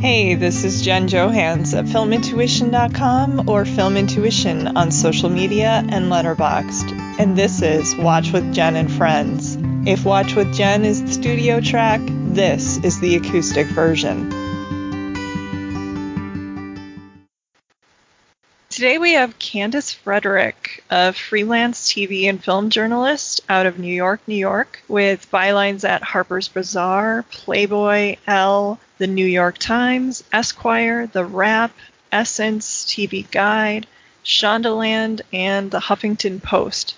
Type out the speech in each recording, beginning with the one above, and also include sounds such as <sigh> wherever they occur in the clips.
Hey, this is Jen Johans at filmintuition.com or filmintuition on social media and Letterboxd. And this is Watch with Jen and Friends. If Watch with Jen is the studio track, this is the acoustic version. Today we have Candice Frederick, a freelance TV and film journalist out of New York, New York, with bylines at Harper's Bazaar, Playboy, Elle, The New York Times, Esquire, The Wrap, Essence, TV Guide, Shondaland, and The Huffington Post.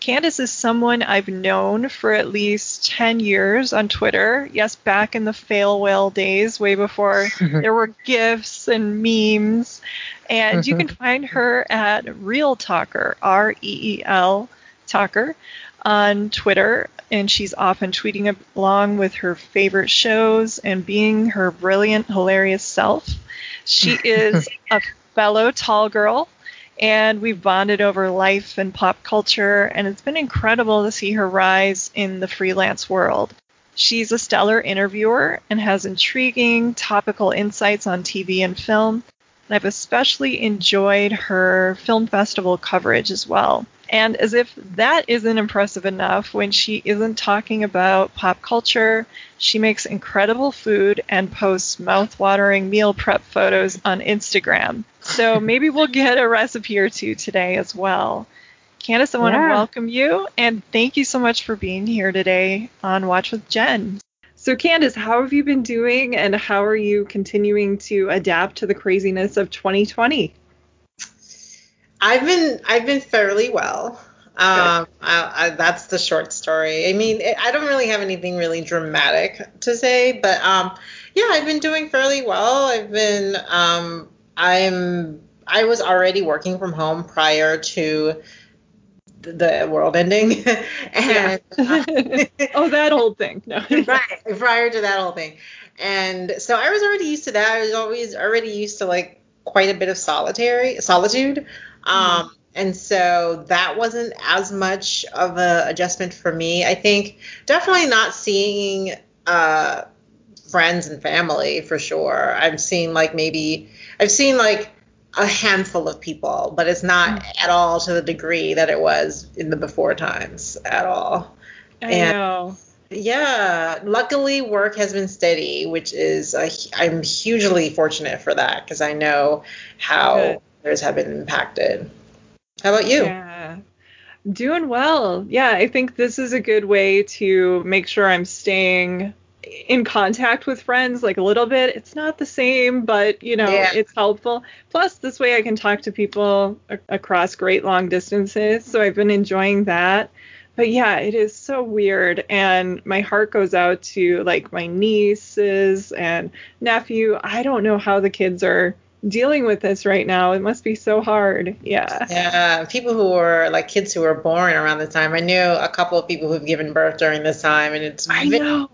Candice is someone I've known for at least 10 years on Twitter. Yes, back in the fail whale days, way before <laughs> there were GIFs and memes. And you <laughs> can find her at Reel Talker, R E E L Talker, on Twitter. And she's often tweeting along with her favorite shows and being her brilliant, hilarious self. She <laughs> is a fellow tall girl and we've bonded over life and pop culture, and it's been incredible to see her rise in the freelance world. She's a stellar interviewer and has intriguing, topical insights on TV and film. And I've especially enjoyed her film festival coverage as well. And as if that isn't impressive enough, when she isn't talking about pop culture, she makes incredible food and posts mouth-watering meal prep photos on Instagram. So <laughs> maybe we'll get a recipe or two today as well. Candice, I want yeah. to welcome you and thank you so much for being here today on Watch with Jen. So, Candice, how have you been doing and how are you continuing to adapt to the craziness of 2020? I've been I've been fairly well. Um, I, I, that's the short story. I mean, it, I don't really have anything really dramatic to say, but um, yeah, I've been doing fairly well. I've been um, I'm I was already working from home prior to the world ending. <laughs> and, <laughs> oh, that whole thing. No. <laughs> right, prior to that whole thing. And so I was already used to that. I was always already used to like quite a bit of solitary solitude. Um, mm-hmm. And so that wasn't as much of an adjustment for me. I think definitely not seeing uh, friends and family for sure. I'm seeing like maybe I've seen like a handful of people, but it's not mm. at all to the degree that it was in the before times at all. I and know. Yeah, luckily work has been steady, which is a, I'm hugely fortunate for that because I know how Good. Others have been impacted. How about you? Yeah. Doing well. Yeah, I think this is a good way to make sure I'm staying in contact with friends like a little bit. It's not the same, but you know, yeah. it's helpful. Plus, this way I can talk to people a- across great long distances. So I've been enjoying that. But yeah, it is so weird. And my heart goes out to like my nieces and nephew. I don't know how the kids are dealing with this right now. It must be so hard. Yeah. Yeah. People who were like kids who were born around the time. I knew a couple of people who've given birth during this time, and it's I know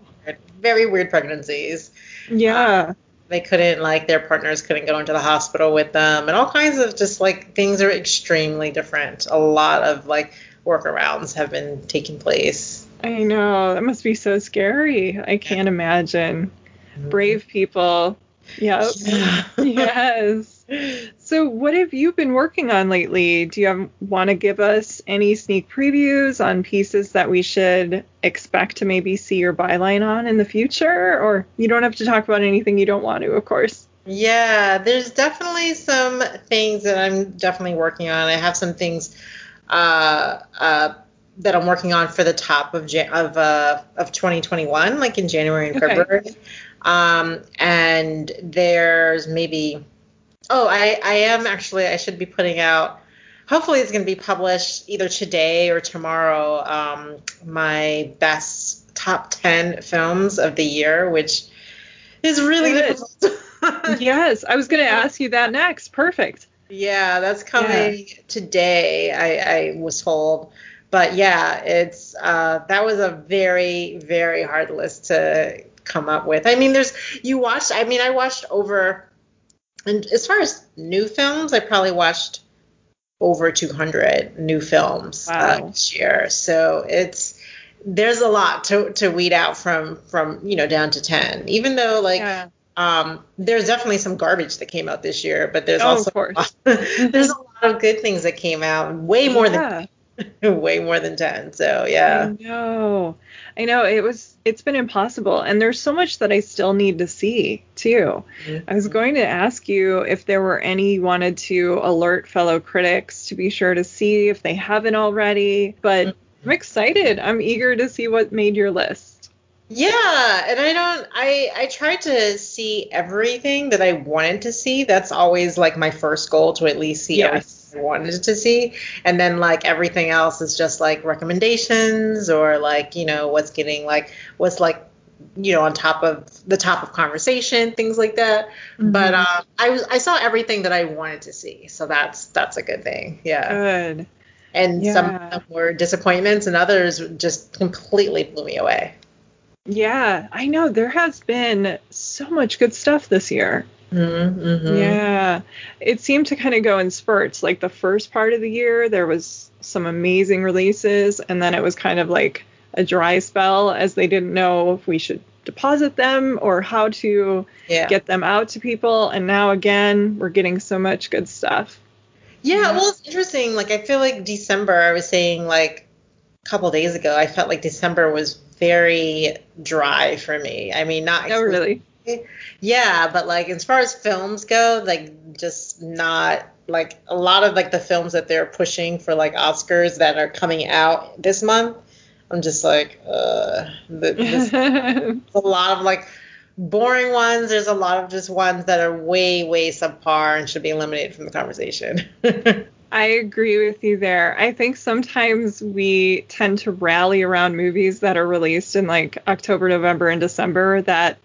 very weird pregnancies. Yeah. Um, they couldn't like their partners couldn't go into the hospital with them and all kinds of just like things are extremely different. A lot of like workarounds have been taking place. I know. That must be so scary. I can't imagine. Mm-hmm. Brave people. Yep. <laughs> Yes. So, what have you been working on lately? Do you want to give us any sneak previews on pieces that we should expect to maybe see your byline on in the future? Or you don't have to talk about anything you don't want to, of course. Yeah, there's definitely some things that I'm definitely working on. I have some things uh, uh, that I'm working on for the top of of uh, of 2021, like in January and okay. February. Um, and there's maybe Oh, I, I am actually. I should be putting out. Hopefully, it's going to be published either today or tomorrow. Um, my best top ten films of the year, which is really Good. difficult. <laughs> yes, I was going to ask you that next. Perfect. Yeah, that's coming yeah. today. I, I was told, but yeah, it's uh, that was a very very hard list to come up with. I mean, there's you watched. I mean, I watched over and as far as new films, I probably watched over 200 new films uh, wow. uh, this year. So it's there's a lot to, to weed out from from you know down to 10. Even though like yeah. um, there's definitely some garbage that came out this year, but there's Oh, also course. <laughs> there's a lot of good things that came out, way more Yeah. than <laughs> way more than ten. So yeah, I know. I know it was it's been impossible and there's so much that I still need to see too. I was mm-hmm. going to ask you if there were any you wanted to alert fellow critics to be sure to see if they haven't already, but mm-hmm. I'm excited. I'm eager to see what made your list. Yeah, and I don't I I tried to see everything that I wanted to see. That's always like my first goal to at least see Yes. everything I wanted to see. And then like everything else is just like recommendations or like, you know, what's getting like what's like you know on top of the top of conversation, things like that. But Mhm. um I was I saw everything that I wanted to see. So that's that's a good thing. Yeah. Good. and some of them were disappointments and others just completely blew me away. Yeah, I know there has been so much good stuff this year. Mm-hmm. Yeah. It seemed to kind of go in spurts. Like the first part of the year, there was some amazing releases, and then it was kind of like a dry spell as they didn't know if we should deposit them or how to Yeah. get them out to people. And now again, we're getting so much good stuff. Yeah, well, it's interesting. Like, I feel like December, I was saying, like, a couple days ago, I felt like December was very dry for me. I mean, not. Oh, really? Yeah, but, like, as far as films go, like, just not. Like, a lot of, like, the films that they're pushing for, like, Oscars that are coming out this month, I'm just like, uh. th- This, <laughs> a lot of, like, boring ones. There's a lot of just ones that are way, way subpar and should be eliminated from the conversation. <laughs> I agree with you there. I think sometimes we tend to rally around movies that are released in like October, November, and December that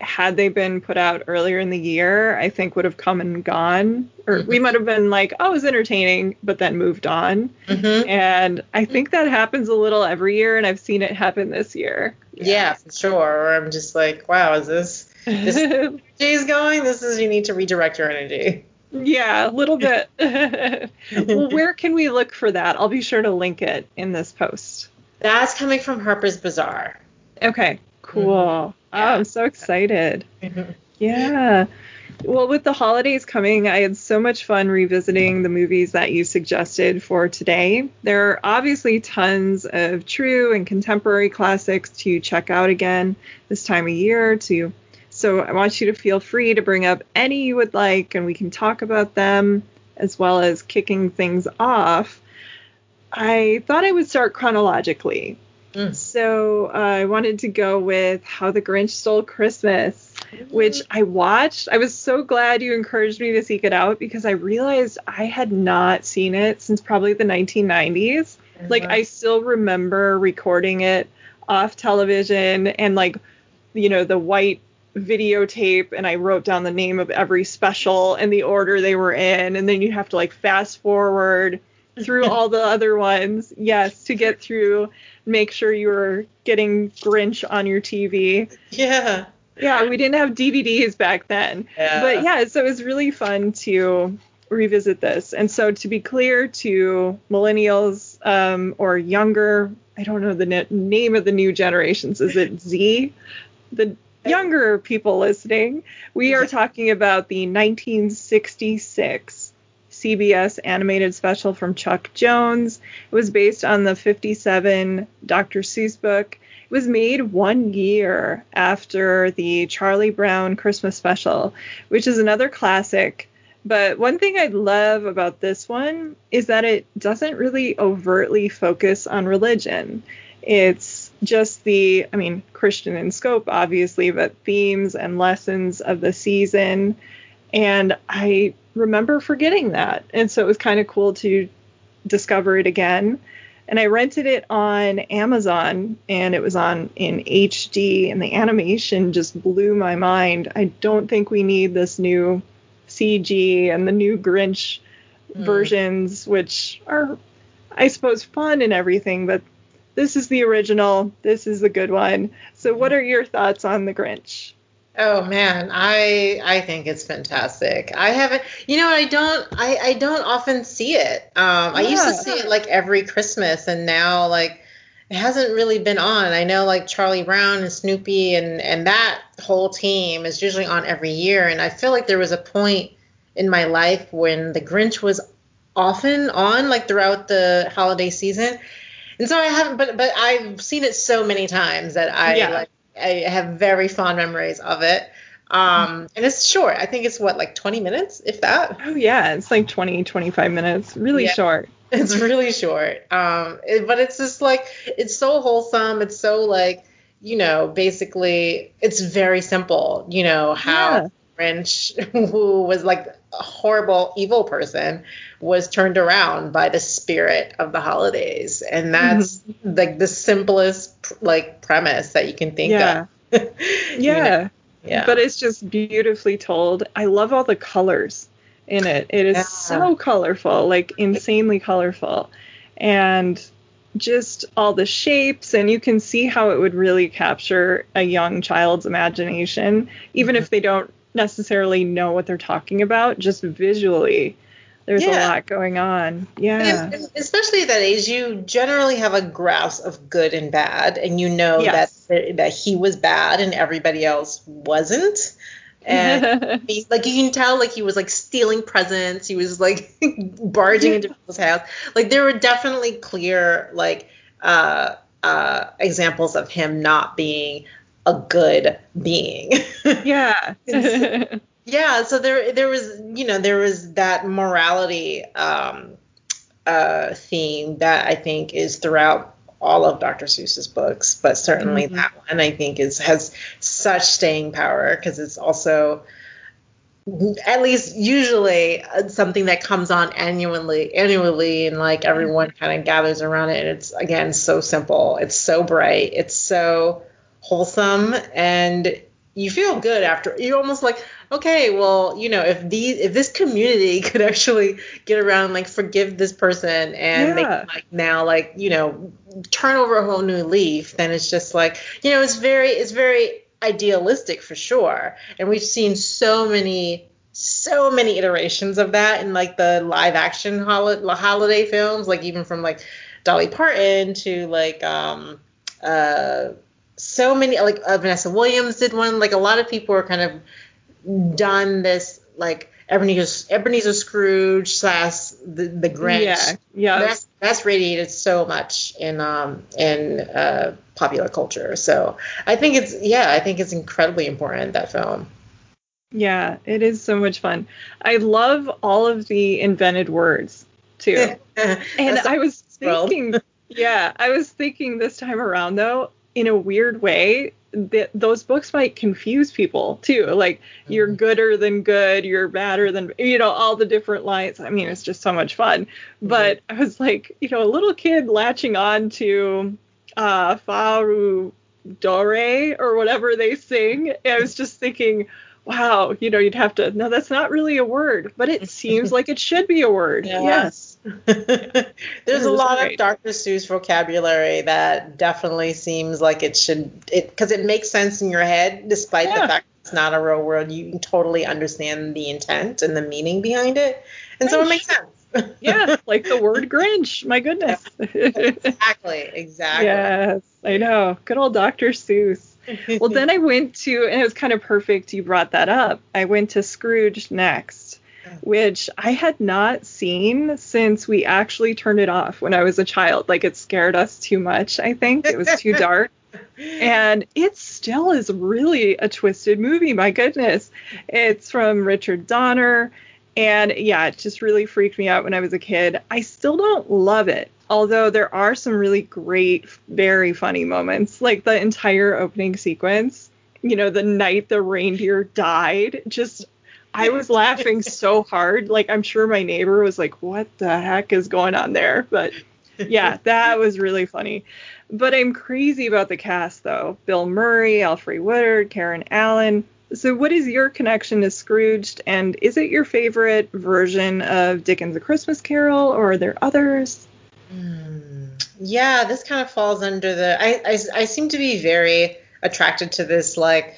had they been put out earlier in the year, I think would have come and gone. Or we might have been like, oh, it was entertaining, but then moved on. hmm And I think that happens a little every year, and I've seen it happen this year. Yeah, for sure. Or I'm just like, wow, is this this <laughs> energy's going? This is you need to redirect your energy. yeah, a little bit. <laughs> well, where can we look for that? I'll be sure to link it in this post. That's coming from Harper's Bazaar. Okay, cool. Oh, Yeah. I'm so excited. <laughs> Yeah. Well, with the holidays coming, I had so much fun revisiting the movies that you suggested for today. There are obviously tons of true and contemporary classics to check out again this time of year to so I want you to feel free to bring up any you would like and we can talk about them as well as kicking things off. I thought I would start chronologically. Mm. So uh, I wanted to go with How the Grinch Stole Christmas, which I watched. I was so glad you encouraged me to seek it out because I realized I had not seen it since probably the 1990s. Like I still remember recording it off television and like you know the white videotape and I wrote down the name of every special and the order they were in and then you have to like fast forward through <laughs> all the other ones yes to get through make sure you were getting Grinch on your TV Yeah. yeah we didn't have DVDs back then Yeah. but yeah, so it was really fun to revisit this. And so to be clear to millennials um, or younger, I don't know the na- name of the new generations. Is it Z? The younger people listening, we are talking about the 1966 CBS animated special from Chuck Jones. It was based on the 57 Dr. Seuss book. It was made one year after the Charlie Brown Christmas special, which is another classic. But one thing I love about this one is that it doesn't really overtly focus on religion. It's just the, I mean, Christian in scope, obviously, but themes and lessons of the season. And I remember forgetting that. And so it was kind of cool to discover it again. And I rented it on Amazon and it was on in HD and the animation just blew my mind. I don't think we need this new CG and the new Grinch Mm. versions, which are, I suppose, fun and everything, but this is the original. This is the good one. So, what are your thoughts on the Grinch? Oh man, I I think it's fantastic. I haven't, you know, I don't I I don't often see it. Um, I used to see it like every Christmas, and now like it hasn't really been on. I know like Charlie Brown and Snoopy and and that whole team is usually on every year, and I feel like there was a point in my life when The Grinch was often on like throughout the holiday season. And so I haven't, but but I've seen it so many times that I Yeah. like I have very fond memories of it. Um, and it's short. I think it's what like 20 minutes, if that. Oh yeah, it's like 20, 25 minutes, really Yeah. short. <laughs> It's really short. Um, it- but it's just like it's so wholesome. It's so like you know, basically, it's very simple. You know how Yeah. Grinch, <laughs> who was like a horrible, evil person, was turned around by the spirit of the holidays, and that's like the simplest like premise that you can think Yeah. of. <laughs> You know? Yeah. yeah. But it's just beautifully told. I love all the colors in it. It is Yeah. so colorful, like insanely colorful. And just all the shapes and you can see how it would really capture a young child's imagination even Mm-hmm. if they don't necessarily know what they're talking about just visually there's a lot going on yeah and especially that age, you generally have a grasp of good and bad, and you know Yes. that that he was bad and everybody else wasn't. And <laughs> he, like you can tell, like he was like stealing presents. He was like <laughs> barging into people's house. Like there were definitely clear like uh, uh, examples of him not being a good being. <laughs> yeah <laughs> yeah so there there was you know there was that morality um uh theme that i think is throughout all of dr seuss's books but certainly Mhm. that one i think is has such staying power because it's also at least usually uh, something that comes on annually annually and like everyone kind of gathers around it and it's again so simple it's so bright it's so wholesome and you feel good after you're almost like okay well you know if these if this community <laughs> could actually get around like forgive this person and Yeah. like now like you know turn over a whole new leaf then it's just like you know it's very it's very idealistic for sure and we've seen so many so many iterations of that in like the live action hol- holiday films like even from like dolly parton to like um uh so many like uh, Vanessa Williams did one. Like a lot of people are kind of done this like Ebenezer Ebenezer Scrooge slash the the Grinch. yeah yeah That's that's radiated so much in um in uh popular culture. So I think it's yeah I think it's incredibly important that film. Yeah, it is so much fun. I love all of the invented words too. <laughs> And I was thinking, <laughs> yeah, I was thinking this time around though, in a weird way, that those books might confuse people too. Like you're Mhm. gooder than good, you're badder than you know all the different lines. I mean, it's just so much fun. But I was like, you know, a little kid latching on to uh Faru Dore or whatever they sing. I was just thinking, wow, you know, you'd have to no, that's not really a word, but it <laughs> seems like it should be a word. Yeah. Yes. <laughs> There's a lot great. of Dr. Seuss vocabulary that definitely seems like it should it because it makes sense in your head despite Yeah. the fact it's not a real world. You can totally understand the intent and the meaning behind it, and so it makes sense. yeah, <laughs> like the word Grinch. My goodness. exactly, exactly. yes, I know. Good old Dr. Seuss. Well, then I <laughs> went to, and it was kind of perfect you brought that up. I went to Scrooged next, which I had not seen since we actually turned it off when I was a child. Like it scared us too much, I think. It was too dark. <laughs> And it still is really a twisted movie, my goodness. It's from Richard Donner. And yeah, it just really freaked me out when I was a kid. I still don't love it, although there are some really great, very funny moments, like the entire opening sequence. You know, the night the reindeer died, just I was laughing <laughs> so hard. Like I'm sure my neighbor was like, "What the heck is going on there?" But yeah, <laughs> that was really funny. But I'm crazy about the cast though. Bill Murray, Alfre Woodard, Karen Allen. So what is your connection to Scrooged and is it your favorite version of Dickens' A Christmas Carol or are there others? Hmm. Yeah, this kind of falls under the. I, I I seem to be very attracted to this like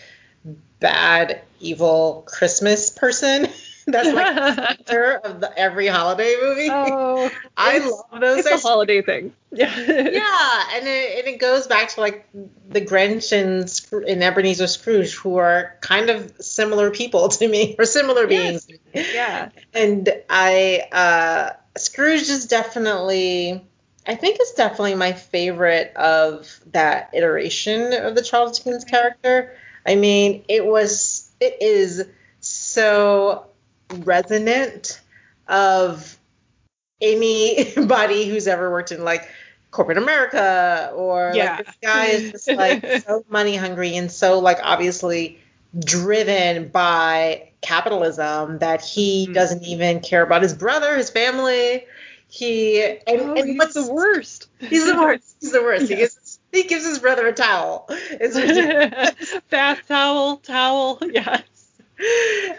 bad evil Christmas person <laughs> that's like the <laughs> of the, every holiday movie. Oh, <laughs> I love those. it's a holiday thing. Yeah. yeah, and it, and it goes back to like the Grinch and, Ebenezer Scrooge, who are kind of similar people to me, or similar Yes. beings. Yeah. And I, uh, Scrooge is definitely, I think it's definitely my favorite of that iteration of the Charles Dickens character. I mean, it was, it is so resonant of anybody <laughs> who's ever worked in like corporate America or Yeah. like this guy is just like <laughs> so money hungry and so like obviously driven by capitalism that he Mhm. doesn't even care about his brother, his family. He and, Oh, and he's what's the worst. He's the <laughs> worst. He's the worst. He, Yes. <laughs> he gives his brother a towel. <laughs> Bath towel, towel. <laughs> Yes.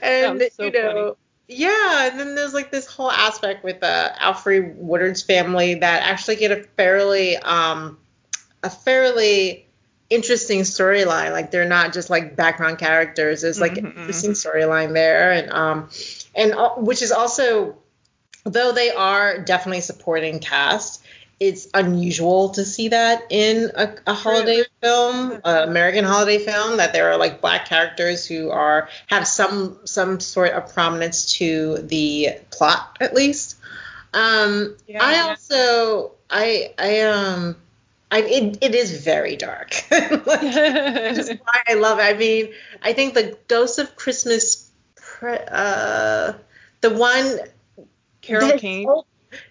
and so you know yeah and then there's like this whole aspect with uh, alfre woodard's family that actually get a fairly um a fairly interesting storyline like they're not just like background characters there's like an Mhm. interesting storyline there and um and uh, which is also though they are definitely supporting cast it's unusual to see that in a, a holiday film, an American holiday film, that there are like black characters who are have some some sort of prominence to the plot at least. Um, Yeah, I also I I um I it, it is very dark. <laughs> Like, is <laughs> why I love it. I mean, I think the Ghost of Christmas, Pre- uh, the one Carol Kane.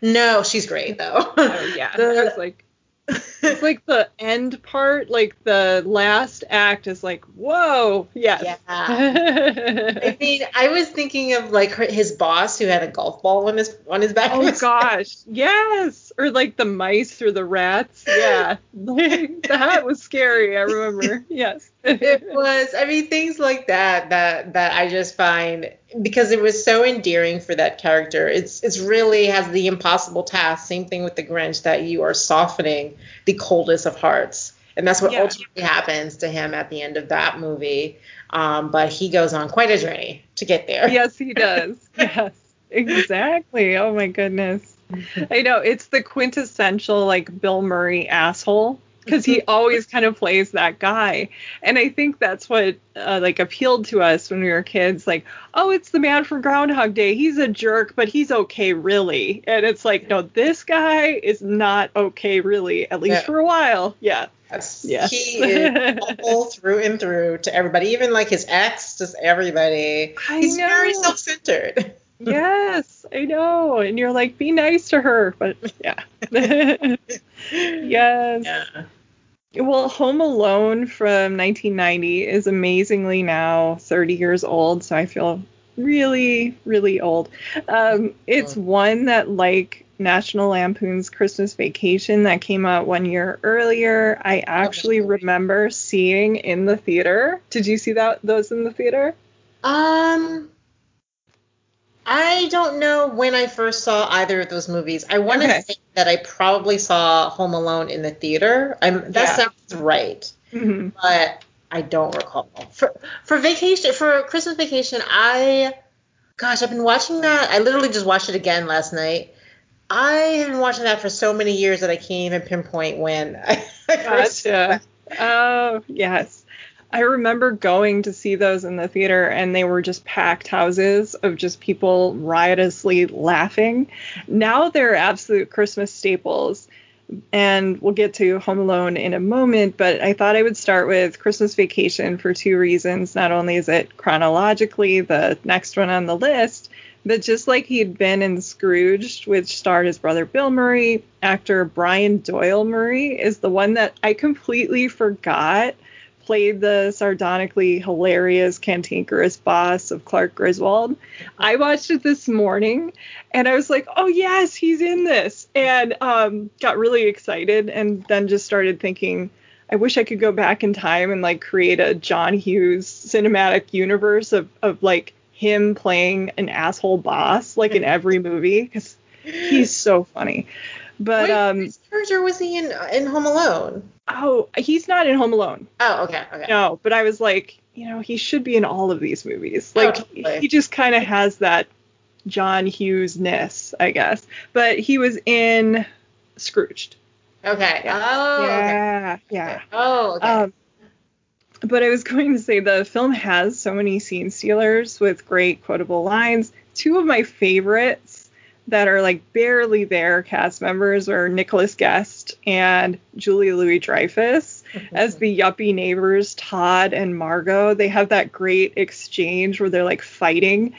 No, she's great though. <laughs> Oh yeah. The- it's like <laughs> it's like the end part, like the last act is like, whoa, yes. yeah. <laughs> I mean, I was thinking of like her, his boss who had a golf ball on his on his back. oh his- gosh, yes. <laughs> Or like the mice or the rats. Yeah. <laughs> That was scary, I remember. <laughs> Yes. it was i mean things like that that that i just find because it was so endearing for that character it's it's really has the impossible task same thing with the grinch that you are softening the coldest of hearts and that's what Yeah. ultimately happens to him at the end of that movie um, but he goes on quite a journey to get there yes, he does. Yes. Exactly. Oh my goodness. <laughs> I know it's the quintessential like Bill Murray asshole because he <laughs> always kind of plays that guy, and I think that's what uh, like appealed to us when we were kids. Like, oh, it's the man from Groundhog Day. He's a jerk, but he's okay, really. And it's like, no, this guy is not okay, really. At least Yeah. for a while. Yeah. Yes. Yes. He is awful <laughs> through and through to everybody, even like his ex, just everybody. I He's know. very self-centered. Yes, I know. And you're like, be nice to her, but yeah. <laughs> yes. Yeah. Well, Home Alone from 1990 is amazingly now 30 years old, so I feel really, really old. Um, it's Oh. one that, like National Lampoon's Christmas Vacation, that came out one year earlier, I actually movie. remember seeing in the theater. Did you see that those in the theater? Um, I don't know when I first saw either of those movies. I want to Okay. say that I probably saw Home Alone in the theater. I'm that Yeah. sounds right, hmm but I don't recall. For for vacation for Christmas vacation, I gosh, I've been watching that. I literally just watched it again last night. I have been watching that for so many years that I can't even pinpoint when I, I <laughs> first saw Gotcha. Oh, yes. I remember going to see those in the theater and they were just packed houses of just people riotously laughing. Now they're absolute Christmas staples. And we'll get to Home Alone in a moment, but I thought I would start with Christmas Vacation for two reasons. Not only is it chronologically the next one on the list, but just like he'd been in Scrooged, which starred his brother Bill Murray, actor Brian Doyle Murray is the one that I completely forgot played the sardonically hilarious cantankerous boss of Clark Griswold. I watched it this morning and I was like, oh yes, he's in this, and um, got really excited, and then just started thinking. I wish I could go back in time and like create a John Hughes cinematic universe of, of like him playing an asshole boss like in every movie because he's so funny. But Wait, um character was he in in Home Alone? oh, he's not in Home Alone. Oh, okay, okay. No, but I was like, you know, he should be in all of these movies. Like totally. he just kind of has that John Hughes ness, I guess. But he was in Scrooged. Okay. Oh. yeah, Okay. yeah. Oh. Okay. Um, but I was <laughs> going to say the film has so many scene stealers with great quotable lines. Two of my favorites that are like barely there cast members are Nicholas Guest and Julia Louis Dreyfus as the yuppie neighbors Todd and Margot. They have that great exchange where they're like fighting,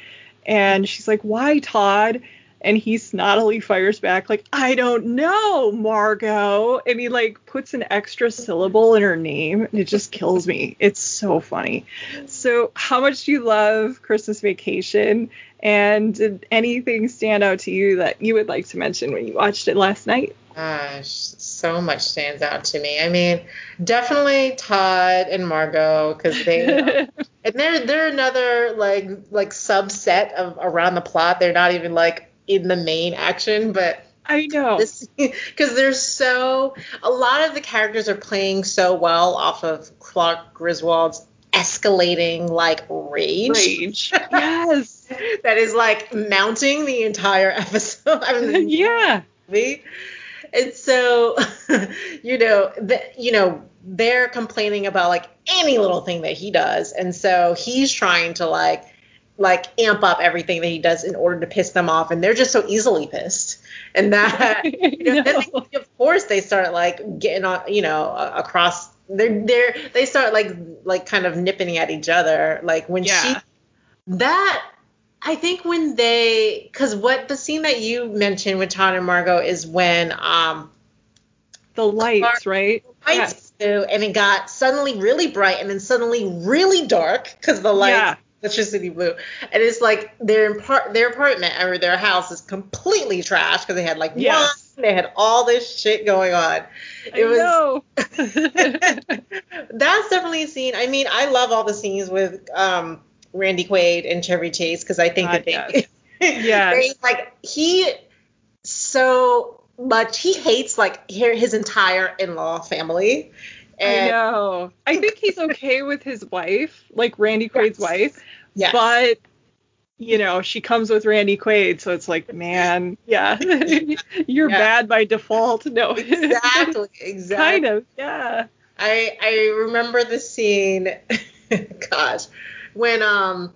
and she's like, "Why, Todd?" And he snottily fires back like, "I don't know, Margot." And he like puts an extra syllable in her name, and it just kills me. It's so funny. So, how much do you love Christmas Vacation? And did anything stand out to you that you would like to mention when you watched it last night? Gosh, so much stands out to me. I mean, definitely Todd and Margot because they <laughs> and they're they're another like like subset of around the plot. They're not even like in the main action, but I know. because <laughs> they're so a lot of the characters are playing so well off of Clark Griswold's escalating like rage. Rage. <laughs> yes. that is like mounting the entire <laughs> episode. I mean, yeah. movie. And so, you know, the, you know, they're complaining about like any little thing that he does, and so he's trying to like like amp up everything that he does in order to piss them off, and they're just so easily pissed. And that, <laughs> <laughs> you know, then No. they, of course, they start like getting on, you know, across. They're they're they start like like kind of nipping at each other, like when she that I think when they because what the scene that you mentioned with Todd and Margot is when um The lights, right? lights flew and it got suddenly really bright and then suddenly really dark because the lights Yeah. Electricity blew and it's like their impar- their apartment or their house is completely trashed because they had like Yes. wine, they had all this shit going on. I was know. <laughs> that's definitely a scene. I mean, I love all the scenes with um, Randy Quaid and Chevy Chase because I think God, that they, yes. <laughs> Yes. they like he so much he hates like hi- his entire in-law family. I know. I think he's <laughs> okay with his wife, like Randy Quaid's Yes. wife, yes. but you know, she comes with Randy Quaid, so it's like, man, yeah, <laughs> you're Yeah. bad by default. No, exactly, exactly. <laughs> kind of, yeah. I I remember the scene. gosh, when um,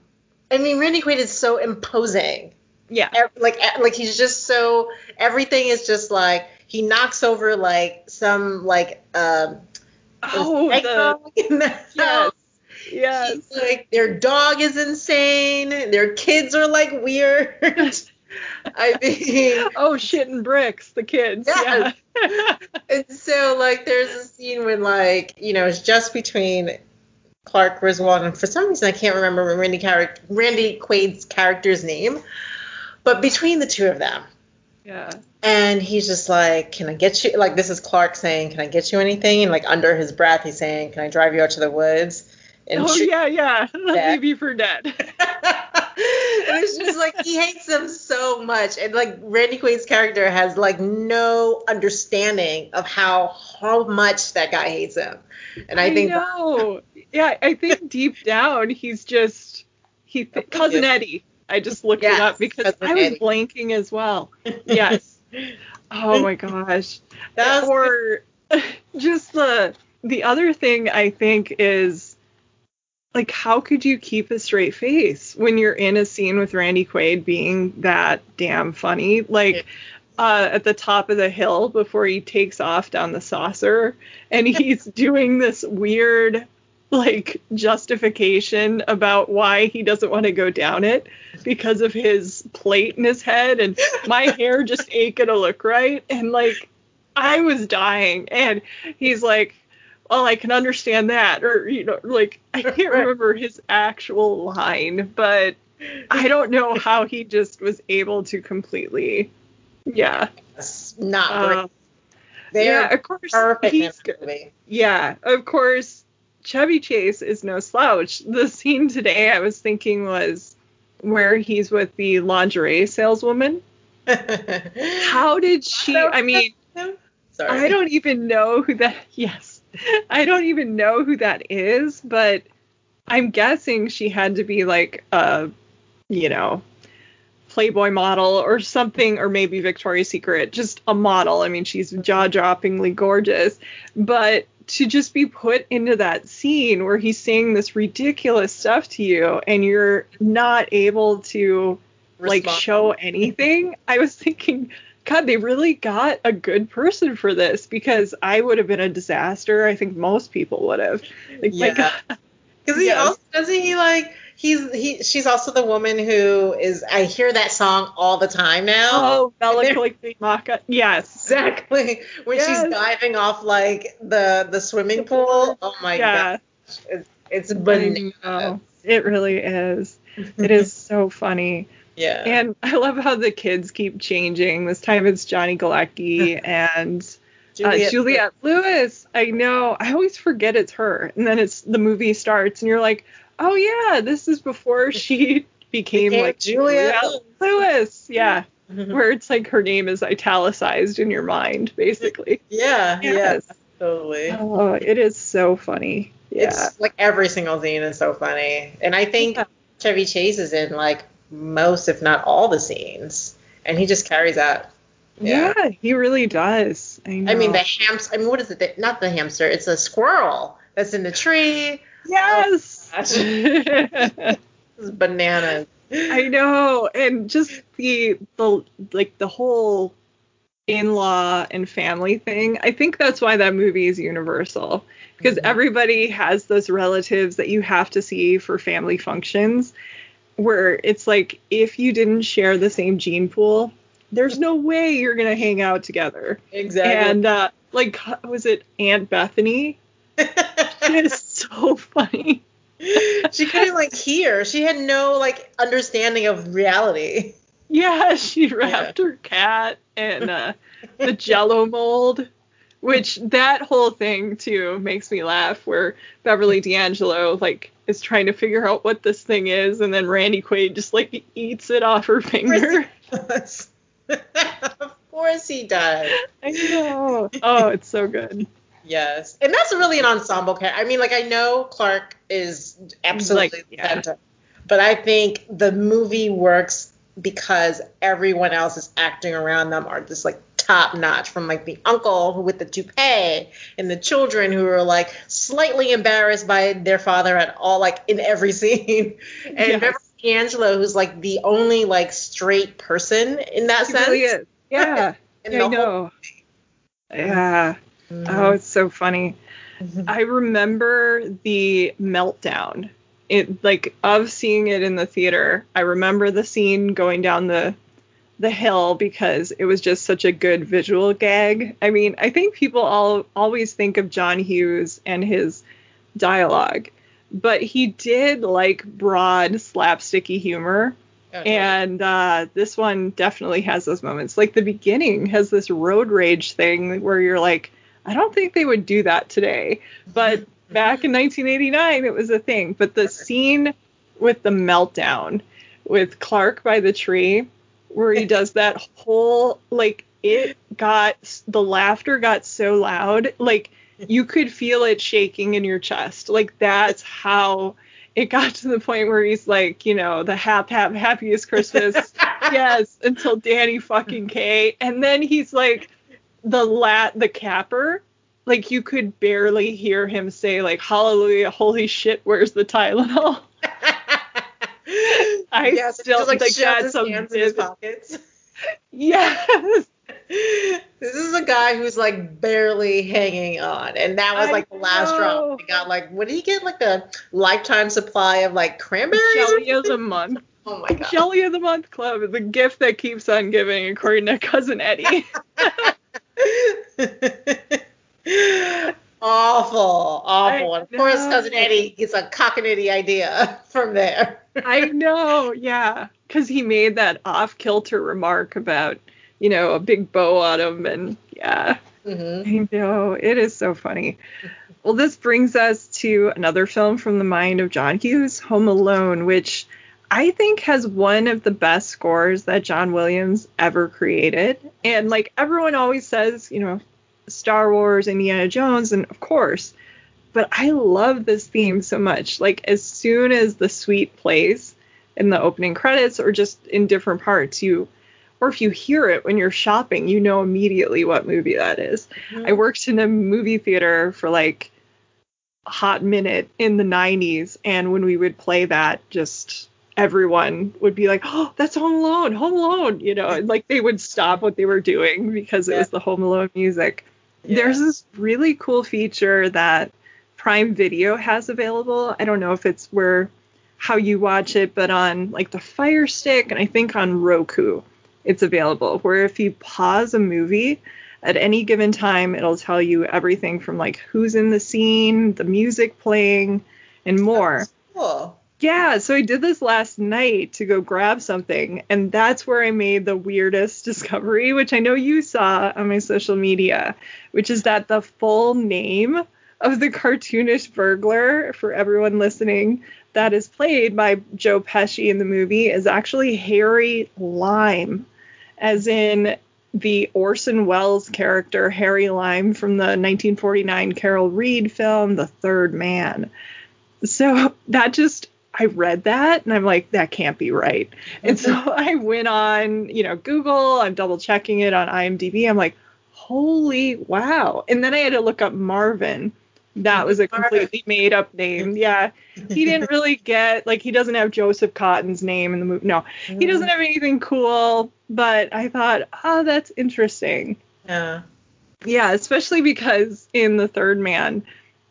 I mean, Randy Quaid is so imposing. Yeah. like like he's just so everything is just like he knocks over like some like um Oh, the, psycho <laughs> in the yes, yes. Like their dog is insane their kids are like weird <laughs> i mean Oh, shit and bricks, the kids. Yes. Yeah. <laughs> and so like there's a scene when like you know it's just between Clark Griswold and for some reason I can't remember Randy Randy Quaid's character's name, but between the two of them, yeah. and he's just like, "Can I get you?" Like this is Clark saying, "Can I get you anything?" And like under his breath, he's saying, "Can I drive you out to the woods?" And Oh, shoot- yeah, yeah. Let Yeah. me be for dead. <laughs> and it's just like he hates them so much, and like Randy Quaid's character has like no understanding of how how much that guy hates him, and I, think know. Yeah, I think deep down he's just he th- cousin Eddie. I just looked it up because I was Eddie. blanking as well. <laughs> Yes. Oh my gosh. that or <laughs> just the the other thing I think is like how could you keep a straight face when you're in a scene with Randy Quaid being that damn funny? Like uh, at the top of the hill before he takes off down the saucer and <laughs> he's doing this weird like justification about why he doesn't want to go down it because of his plate in his head and my <laughs> hair just ain't gonna look right. And like I was dying and he's like well I can understand that or you know like I can't remember his actual line but I don't know <laughs> how he just was able to completely yeah. Not uh. Yeah of course perfect yeah, of course, Chevy Chase is no slouch. The scene today I was thinking was where he's with the lingerie saleswoman. <laughs> How did she? I mean, Sorry. I don't even know who that. Yes, I don't even know who that is, but I'm guessing she had to be like a, you know, Playboy model or something, or maybe Victoria's Secret, just a model. I mean, she's jaw droppingly gorgeous. But to just be put into that scene where he's saying this ridiculous stuff to you and you're not able to like show anything, I was thinking, God, they really got a good person for this because I would have been a disaster. I think most people would have. Like, my Yeah. God. <laughs> Because he Yes. also doesn't he like he's he she's also the woman who is I hear that song all the time now. Oh, Mele Kalikimaka. Yes. Exactly. <laughs> When Yes. she's diving off like the the swimming pool. Oh my yeah. gosh. It's, it's bananas. <laughs> It really is. It is <laughs> so funny. Yeah. And I love how the kids keep changing. This time it's Johnny Galecki and Juliette, uh, Juliette Lewis. I know. I always forget it's her. And then it's the movie starts and you're like, oh yeah, this is before <laughs> she became, Became like Juliette Lewis. Yeah. <laughs> Where it's like her name is italicized in your mind, basically. <laughs> yeah. Yes. Yeah. Totally. Oh, it is so funny. Yeah. It's like every single scene is so funny. And I think Yeah. Chevy Chase is in like most, if not all, the scenes. And he just carries that. Yeah, Yeah. he really does. I, know. I mean, the hamster. I mean, what is it? The- Not the hamster. It's a squirrel that's in the tree. yes. Gosh. <laughs> This is bananas. I know, and just the the like the whole in-law and family thing. I think that's why that movie is universal because Mhm. everybody has those relatives that you have to see for family functions where it's like if you didn't share the same gene pool, there's no way you're going to hang out together. Exactly. And uh like was it Aunt Bethany? <laughs> It is so funny. <laughs> she couldn't like hear. She had no like understanding of reality. Yeah, she wrapped her cat in uh, the jello mold, which that whole thing too makes me laugh where Beverly D'Angelo like is trying to figure out what this thing is and then Randy Quaid just like eats it off her finger. <laughs> of course he does. I know. Oh, it's so good. Yes. And that's really an ensemble character. I mean, like I know Clark is absolutely Like, the yeah. center, but I think the movie works because everyone else is acting around them are just like top notch from like the uncle with the toupee and the children who are like slightly embarrassed by their father at all like in every <laughs> scene and Yes. Beverly D'Angelo who's like the only like straight person in that She sense really. Yeah. <laughs> in I know. Yeah. Oh, it's so funny. Mhm. I remember the meltdown. It like of seeing it in the theater. I remember the scene going down the the hill because it was just such a good visual gag. I mean, I think people all always think of John Hughes and his dialogue, but he did like broad slapsticky humor Okay. and uh, this one definitely has those moments. Like the beginning has this road rage thing where you're like, I don't think they would do that today. But back in 1989, it was a thing. But the scene with the meltdown with Clark by the tree, where he <laughs> does that whole, like, it got, the laughter got so loud. Like, you could feel it shaking in your chest. Like, that's <laughs> how it got to the point where he's like, you know, the hap hap happiest Christmas. <laughs> yes, until Danny fucking Kaye. And then he's like the lat the capper. Like you could barely hear him say like hallelujah, holy shit, where's the Tylenol? <laughs> I yes, still just like think shoves that's his a hands in his pockets. <laughs> Yes. <laughs> this is a guy who's like barely hanging on, and that was I like the last know. drop. He got like, what did he get? Like a lifetime supply of like cranberries? Jelly of the month. Oh my god. Jelly of the month club is a gift that keeps on giving, according to cousin Eddie. <laughs> awful, awful. Of course, cousin Eddie gets a cockanitty idea <laughs> from there. I know, yeah, because he made that off kilter remark about, you know, a big bow on him, and yeah, hmm I know it is so funny. Well, this brings us to another film from the mind of John Hughes, Home Alone, which I think has one of the best scores that John Williams ever created. And like everyone always says, you know, Star Wars, Indiana Jones, and of course, but I love this theme so much. Like as soon as the suite plays, in the opening credits or just in different parts. You or if you hear it when you're shopping, you know immediately what movie that is. Mhm. I worked in a movie theater for like a hot minute in the 90s and when we would play that just everyone would be like, "Oh, that's Home Alone, Home Alone," you know, and like they would stop what they were doing because it Yeah. was the Home Alone music. Yeah. There's this really cool feature that Prime Video has available. I don't know if it's where how you watch it, but on like the Fire Stick and I think on Roku, it's available. Where if you pause a movie at any given time, it'll tell you everything from like who's in the scene, the music playing, and more. That's cool. Yeah, so I did this last night to go grab something, and that's where I made the weirdest <laughs> discovery, which I know you saw on my social media, which is that the full name of the <laughs> cartoonish burglar, for everyone listening, that is played by Joe Pesci in the movie, is actually Harry Lime, as in the Orson Welles character Harry Lime from the 1949 Carol Reed film, The Third Man. So <laughs> that just I read that and I'm like, that can't be right. And so mm-hmm. I went on, you know, Google, I'm double checking it on IMDb. I'm like, holy wow. And then I had to look up Marvin. That was a completely made up name. Yeah. He didn't really get like he doesn't have Joseph Cotten's name in the movie. No, he doesn't mm. have anything cool, but I thought, oh, that's interesting. Yeah. Yeah, especially because in The Third Man,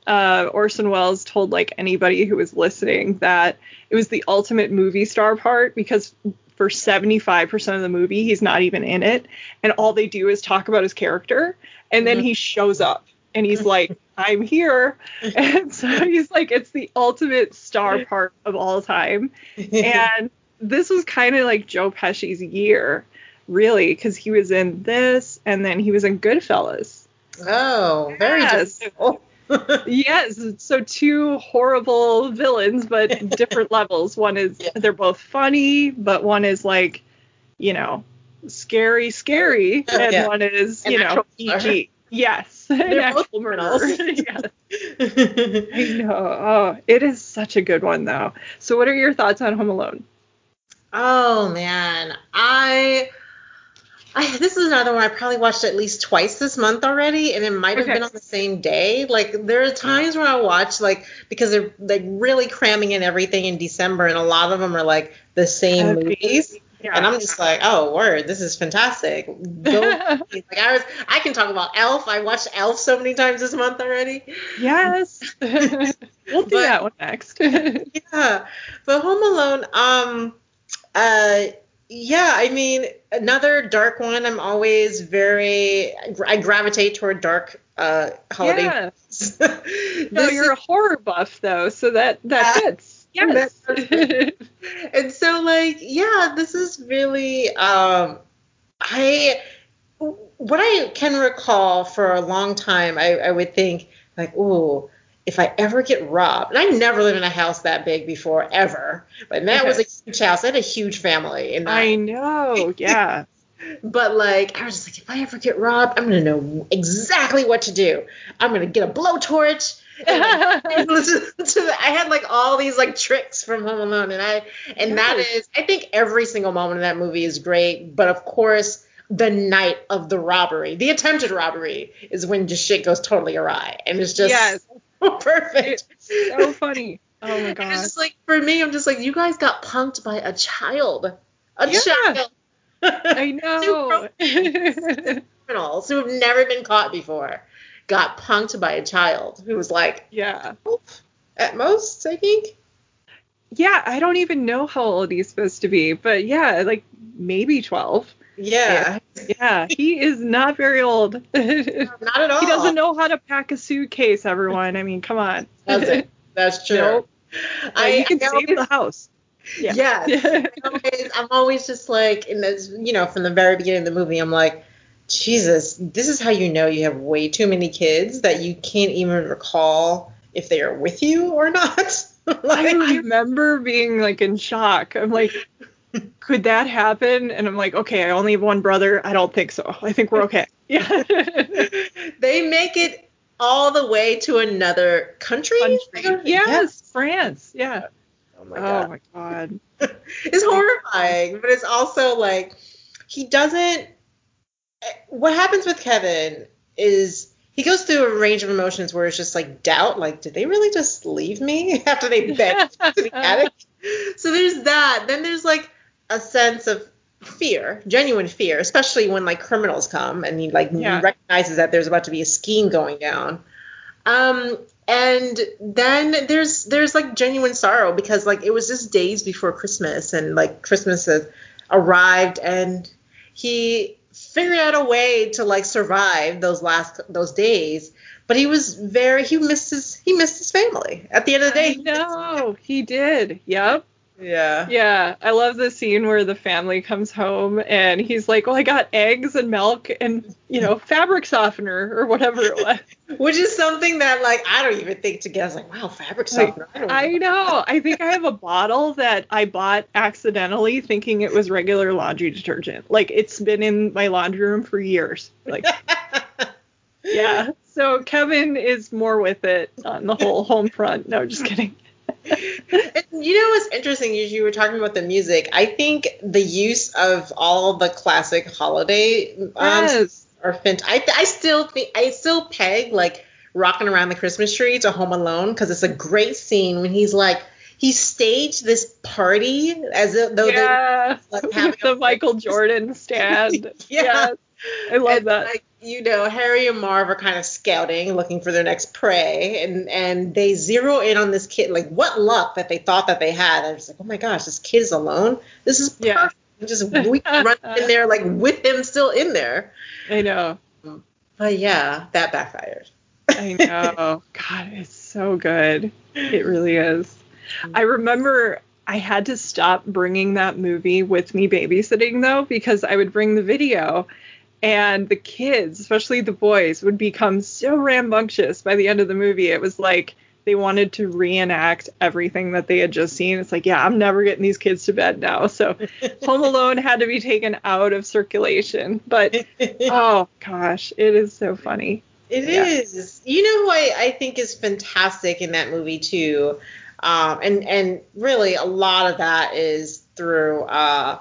uh, Orson Welles told like anybody who was listening that it was the ultimate movie star part because for 75% of the movie he's not even in it and all they do is talk about his character and then Mhm. he shows up and he's like <laughs> I'm here <laughs> and so he's like it's the ultimate star <laughs> part of all time and this was kind of like Joe Pesci's year really because he was in this and then he was in Goodfellas oh, very Yes. difficult. <laughs> Yes, so two horrible villains, but <laughs> different levels. One is Yeah. they're both funny, but one is like, you know, scary, scary, <laughs> Oh, and yeah. one is, An you know, actual murder. PG. Yes, an They're both actual criminals. yes, I know. Oh, it is such a good one though. So, what are your thoughts on Home Alone? Oh man, I, I this is another one I probably watched at least twice this month already, and it might have Okay. been on the same day. Like there are times where I watch like because they're like really cramming in everything in December, and a lot of them are like the same Heavy. movies. Yeah. And I'm just like, oh word, this is fantastic. Go <laughs> like I was I can talk about Elf. I watched Elf so many times this month already. yes, <laughs> we'll do But- that one next. <laughs> Yeah, but Home Alone, um, uh, yeah, I mean, another dark one. I'm always very, I gravitate toward dark uh holiday. yeah. <laughs> No, you're a horror buff though, so that that Yeah. fits. <laughs> Yes. <laughs> And so like yeah this is really um i what i can recall for a long time i, I would think like ooh if i ever get robbed and i never lived in a house that big before ever but that was a huge house i had a huge family and I know. <laughs> Yeah. but like i was just like if i ever get robbed i'm gonna know exactly what to do i'm gonna get a blowtorch and <laughs> <laughs> listen to the, I had like all these like tricks from Home Alone, and I and that Yes. is I think every single moment of that movie is great, but of course the night of the robbery, the attempted robbery, is when just shit goes totally awry, and it's just Yes. <laughs> perfect. so funny. Oh my And it's god. just like for me, I'm just like you guys got punked by a child, a Yeah. child. I <laughs> Two know. criminals who have never been caught before got punked by a child who was like yeah. at most, I think. Yeah, I don't even know how old he's supposed to be, but yeah, like maybe 12. Yeah, Yeah, he is not very old. <laughs> not at all. He doesn't know how to pack a suitcase, everyone. I mean, come on. Doesn't. That's <laughs> true. Nope. I, you can I save the house. Yeah. Yes. <laughs> I'm always, I'm always just like, in this, you know, from the very beginning of the movie, I'm like, Jesus, this is how you know you have way too many kids that you can't even recall if they are with you or not. <laughs> I remember being like in shock. I'm like, <laughs> could that happen? And I'm like, okay, I only have one brother. I don't think so. I think we're okay. Yeah. <laughs> they make it all the way to another country. Country. Yes, France. Yeah. Oh my oh god. Oh my god. is horrifying, but it's also like he doesn't. Eh, what happens with Kevin is he goes through a range of emotions where it's just like doubt, like did they really just leave me <laughs> after they begged to the <laughs> attic? So there's that. Then there's like a sense of fear, genuine fear, especially when like criminals come and he like Yeah. recognizes that there's about to be a scheme going down. Um, and then there's there's like genuine sorrow because like it was just days before Christmas and like Christmas has arrived and he figured out a way to like survive those last those days. But he was very he missed his he missed his family. At the end of the day, know he did. Yep. Yeah. Yeah, I love the scene where the family comes home and he's like, "Well, I got eggs and milk and you know fabric softener or whatever it was." <laughs> Which is something that like I don't even think to get. I was like, wow, fabric Like, softener. I don't I know. <laughs> I think I have a bottle that I bought accidentally, thinking it was regular laundry detergent. Like it's been in my laundry room for years. Like <laughs> yeah. So Kevin is more with it on the whole home front. No, just kidding. And you know what's interesting is you were talking about the music. I think the use of all the classic holiday um, Yes. are I I still think I still peg like rocking around the Christmas tree to Home Alone because it's a great scene when he's like he staged this party as though they- yeah. like, <laughs> having the a- Michael Jordan stand. <laughs> Yeah. Yes. I love and, that. Like, you know, Harry and Marv are kind of scouting, looking for their next prey, and and they zero in on this kid. Like, what luck that they thought that they had. And it's like, oh my gosh, this kid is alone. This is perfect. Yeah. Just we <laughs> run in there like with him still in there. I know. But yeah, that backfired. I know. <laughs> God, it's so good. It really is. I remember I had to stop bringing that movie with me babysitting though because I would bring the video and the kids, especially the boys, would become so rambunctious by the end of the movie. It was like they wanted to reenact everything that they had just seen. It's like, yeah, I'm never getting these kids to bed now. So <laughs> Home Alone had to be taken out of circulation. But oh gosh, it is so funny. It Yeah. is. You know who I, I think is fantastic in that movie too, um, and and really a lot of that is through uh,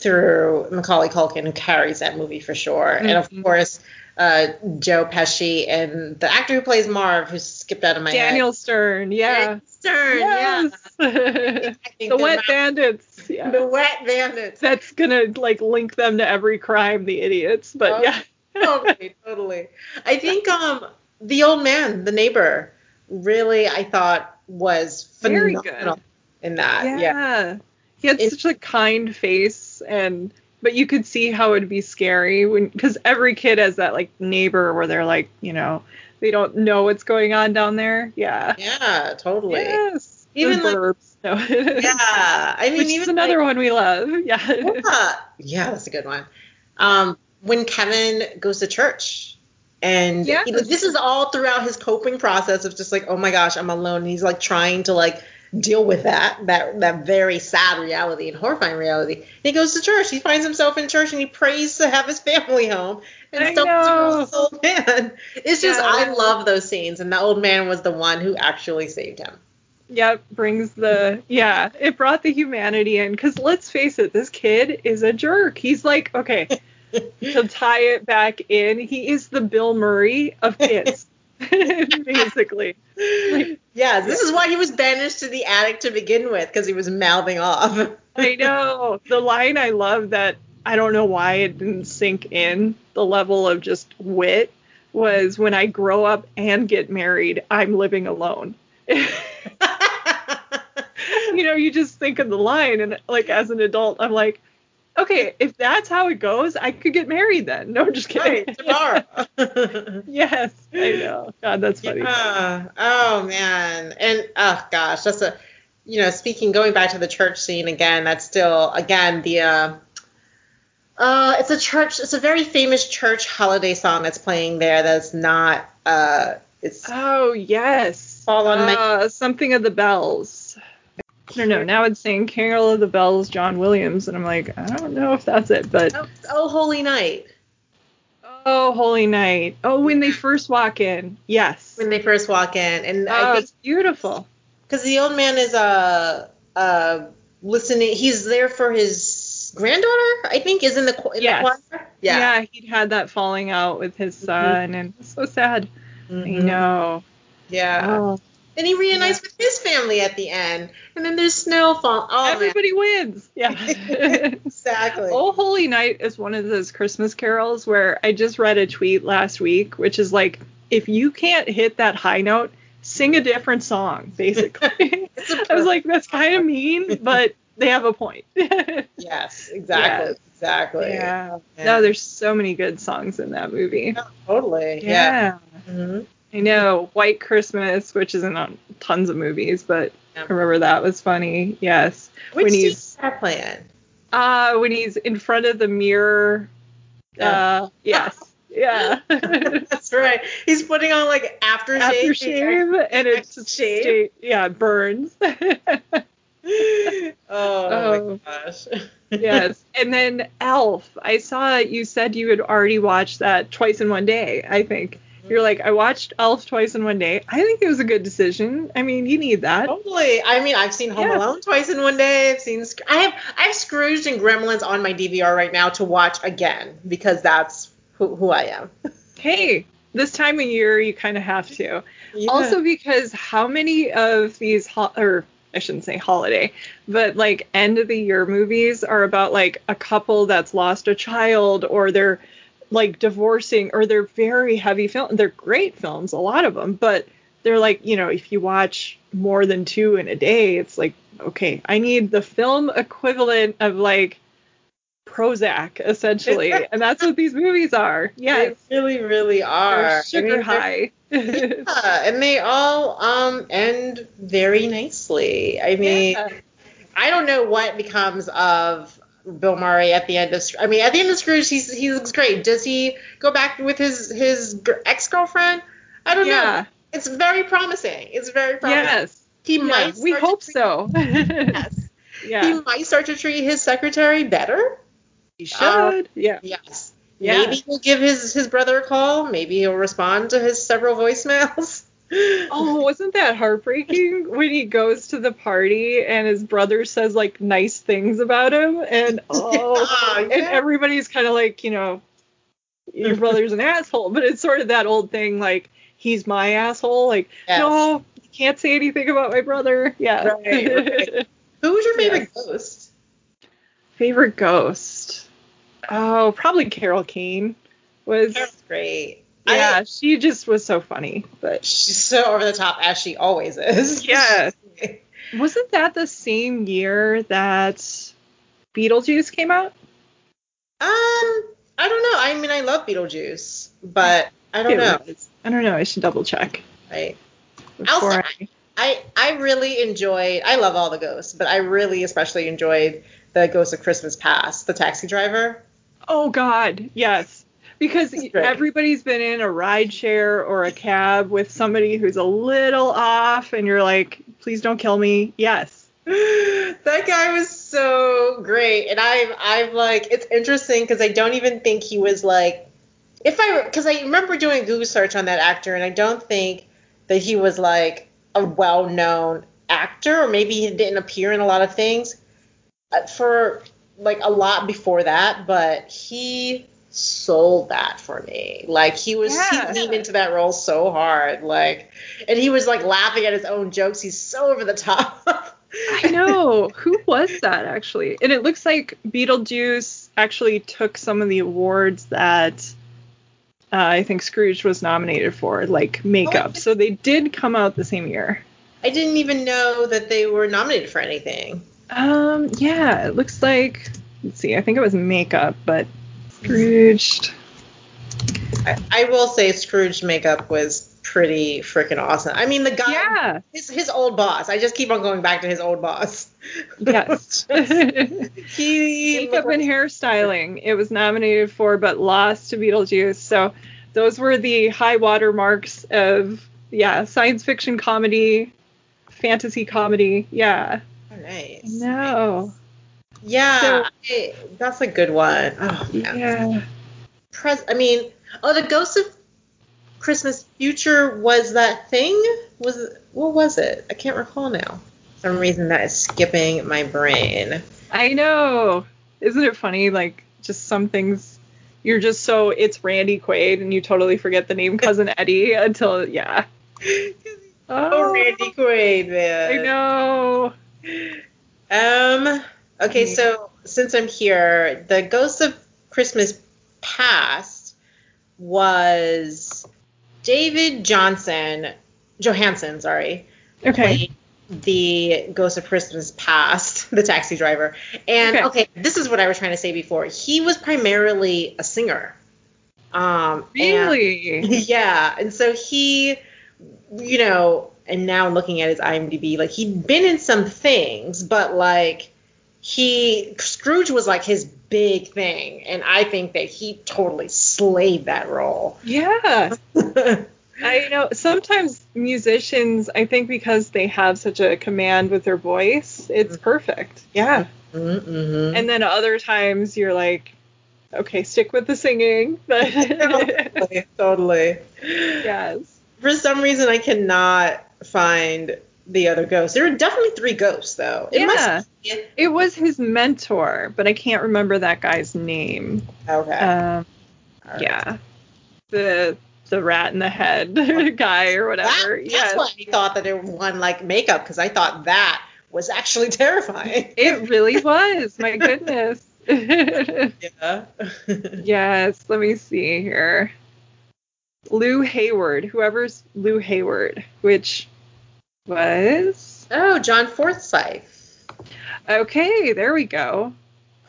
through Macaulay Culkin who carries that movie for sure, and of Mhm. course uh, Joe Pesci and the actor who plays Marv who skipped out of my Daniel Stern, yeah. Daniel Stern. Yes. <laughs> Think the wet not- bandits. Yeah. the wet bandits. That's gonna like link them to every crime, the idiots. But Oh. yeah. totally, <laughs> totally. I think um the old man, the neighbor, really I thought was Very phenomenal good. in that. yeah. Yeah. He had It- such a kind face and but you could see how it'd be scary when because every kid has that like neighbor where they're like, you know, they don't know what's going on down there. Yeah. Yeah, totally. Yes. Even, the like- No. Yeah. I mean Which even is another like, one we love. <laughs> Yeah. Yeah, yeah, that's a good one. Um when Kevin goes to church and you know, this is all throughout his coping process of just like, oh my gosh, I'm alone. And he's like trying to like deal with that that that very sad reality and horrifying reality. And he goes to church. He finds himself in church and he prays to have his family home. And I know. this old man. It's just Yeah. I love those scenes, and the old man was the one who actually saved him. Yep, brings the yeah, it brought the humanity in cuz let's face it, this kid is a jerk. He's like, okay, <laughs> to tie it back in, he is the Bill Murray of kids. <laughs> <laughs> Basically. Like- yeah, this is why he was banished to the attic to begin with, because he was mouthing off. I know. The line I love that I don't know why it didn't sink in, the level of just wit was when I grow up and get married, I'm living alone. <laughs> you know, you just think of the line, and like as an adult, I'm like, okay, if that's how it goes, I could get married then. No, I'm just kidding. right, tomorrow. <laughs> <laughs> yes, I know. God, that's funny. Yeah. Oh man. And oh gosh, that's a you know, speaking going back to the church scene again, that's still again the uh uh it's a church it's a very famous church holiday song that's playing there that's not uh it's Oh yes. Fall on my- uh, something of the bells. I don't know. Now it's saying Carol of the Bells, John Williams, and I'm like, I don't know if that's it, but oh, oh holy night oh, Holy Night. Oh, when they first walk in, yes. when they first walk in and oh, I think it's beautiful. because the old man is a uh listening. He's there for his granddaughter, I think, is in the, in Yes. the choir. Yeah. he'd had that falling out with his son, and it's so sad. I Mhm. know. Yeah. Oh, And he reunites Yeah. with his family at the end. And then there's snowfall. Oh, man. everybody wins. Yeah. <laughs> <laughs> Exactly. Oh Holy Night is one of those Christmas carols where I just read a tweet last week, which is like, if you can't hit that high note, sing a different song, basically. <laughs> I was like, that's kind of mean, but they have a point. Yes, exactly. Yes. Exactly. yeah. Yeah. No, there's so many good songs in that movie. Totally. Yeah. Yeah. Mhm. I know. White Christmas, which isn't on tons of movies, but Yeah. I remember that was funny. Yes. Which when he's is that playing? uh when he's in front of the mirror. Uh yes. <laughs> Yeah. That's right. He's putting on like aftershave. Aftershave and it's just Shave? sta- yeah, it burns. oh, <laughs> Oh. my gosh. yes. <laughs> And then Elf. I saw you said you had already watched that twice in one day, I think. You're like, I watched Elf twice in one day. I think it was a good decision. I mean, you need that. Totally. I mean, I've seen Home Yeah. Alone twice in one day. I've seen. I have. I have Scrooged and Gremlins on my DVR right now to watch again because that's who, who I am. Hey, this time of year you kind of have to. Yeah. Also because how many of these ho- or I shouldn't say holiday, but like end of the year movies are about like a couple that's lost a child or they're like divorcing or they're very heavy film. They're great films, a lot of them, but they're like, you know, if you watch more than two in a day, it's like, okay, I need the film equivalent of like Prozac essentially, <laughs> and that's what these movies are. Yes, They really, really are. they're I sugar mean, they're- high. <laughs> Yeah, and they all um end very nicely. I mean, Yeah. I don't know what becomes of Bill Murray at the end of. I mean, at the end of Scrooge, he's he looks great. Does he go back with his his ex girlfriend? I don't Yeah. know. It's very promising. It's very promising. Yes. He Yeah, might. we hope treat- so. <laughs> Yes. yeah. He might start to treat his secretary better. He uh, should. yeah. Yes. Yeah. Maybe he'll give his his brother a call. Maybe he'll respond to his several voicemails. <laughs> Oh, wasn't that heartbreaking when he goes to the party and his brother says like nice things about him and <laughs> oh Yeah, and yeah. everybody's kind of like, you know, your brother's an asshole, but it's sort of that old thing like he's my asshole, like Yes. no, you can't say anything about my brother. Yeah. Right, right. <laughs> Who was your favorite ghost? Favorite ghost. Oh, probably Carol Kane was That's great. Yeah, I, she just was so funny. But she's so over the top as she always is. <laughs> Yeah. wasn't that the same year that Beetlejuice came out? Um, I don't know. I mean, I love Beetlejuice, but I don't It know. was. I don't know. I should double check. Right. before Also, I- I I really enjoyed. I love all the ghosts, but I really especially enjoyed the Ghost of Christmas Past, the taxi driver. Oh God, yes. Because This is great. everybody's been in a ride share or a cab with somebody who's a little off, and you're like, please don't kill me. Yes. <gasps> that guy was so great, and I've I've like it's interesting because I don't even think he was like if I because I remember doing Google search on that actor, and I don't think that he was like a well-known actor, or maybe he didn't appear in a lot of things uh, for like a lot before that, but he sold that for me. Like he was Yeah. he leaned into that role so hard, like, and he was like laughing at his own jokes. He's so over the top. I know. Who was that actually? And it looks like Beetlejuice actually took some of the awards that uh, I think Scrooge was nominated for, like makeup. So they did come out the same year. I didn't even know that they were nominated for anything. Um, yeah, it looks like. Let's see. I think it was makeup, but Scrooged. I, I will say Scrooge makeup was pretty freaking awesome. I mean, the guy, Yeah. his, his old boss. I just keep on going back to his old boss. Yes. <laughs> <laughs> he makeup and hairstyling. It was nominated for, but lost to Beetlejuice. So those were the high water marks of yeah, science fiction comedy, fantasy comedy. Yeah. Oh, nice. No. Yeah, So- I- that's a good one. Oh. Yeah. Pres- I mean, oh, the Ghost of Christmas Future was that thing? Was it, what was it? I can't recall now. some reason that is skipping my brain. I know. Isn't it funny? Like, just some things you're just so it's Randy Quaid and you totally forget the name Cousin <laughs> Eddie until yeah. Oh, Randy Quaid, man. I know. Um. Okay, so since I'm here, the Ghost of Christmas Past was David Johnson, Johansen, sorry. Okay. The Ghost of Christmas Past, <laughs> the taxi driver. And Okay. okay. this is what I was trying to say before. He was primarily a singer. Um, and- Really? <laughs> yeah, and so he, you know, and now I'm looking at his IMDb, like he'd been in some things, but like he Scrooge was like his big thing, and I think that he totally slayed that role. yeah. <laughs> I know sometimes musicians, I think because they have such a command with their voice, it's perfect. Yeah. mm-hmm. And then other times you're like, okay, stick with the singing. But <laughs> <laughs> totally, totally. yes. For some reason, I cannot find the other ghosts. There are definitely three ghosts, though. It Yeah. must be. It was his mentor, but I can't remember that guy's name. Okay. Um, right. yeah. The the rat in the head <laughs> guy or That- whatever. that's yes. why I thought that it won like makeup because I thought that was actually <laughs> terrifying. It really was. My goodness. <laughs> yeah. yes. Let me see here. Lew Hayward, whoever's Lew Hayward, which was oh, John Forsythe. okay. There we go.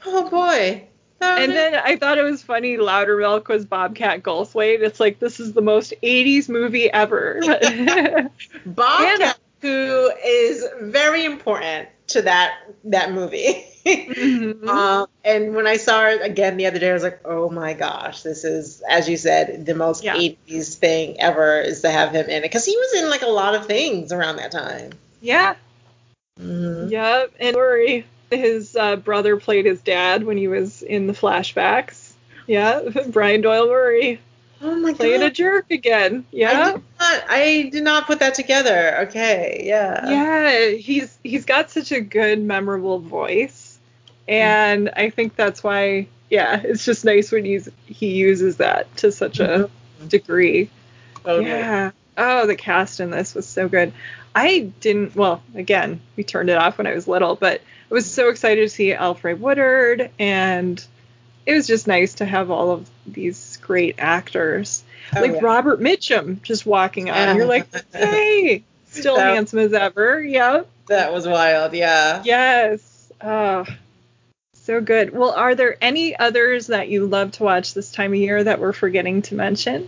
Oh boy. Oh, And then I thought it was funny. Loudermilk was Bobcat Goldthwait. It's like this is the most '80s movie ever. <laughs> <laughs> Bob, Anna. who is very important to that that movie. Mhm. <laughs> um, and when I saw it again the other day, I was like, oh my gosh, this is, as you said, the most Yeah. 80s thing ever is to have him in it because he was in like a lot of things around that time. yeah. Mhm. Yep. And worry. His uh, brother played his dad when he was in the flashbacks. Yeah. <laughs> Brian Doyle Murray Oh my playing god. a jerk again. I Yeah. did, not, I did not put that together. Okay, yeah. Yeah. He's he's got such a good, memorable voice, and I think that's why. Yeah, it's just nice when he's he uses that to such a degree. Oh, okay. Yeah. Oh, the cast in this was so good. I didn't. Well, again, we turned it off when I was little, but I was so excited to see Alfre Woodard, and it was just nice to have all of these great actors, Oh, like yeah. Robert Mitchum, just walking on. You're like, <laughs> hey, still That- handsome as ever. Yep. That was wild, yeah. Yes. Oh, so good. Well, are there any others that you love to watch this time of year that we're forgetting to mention?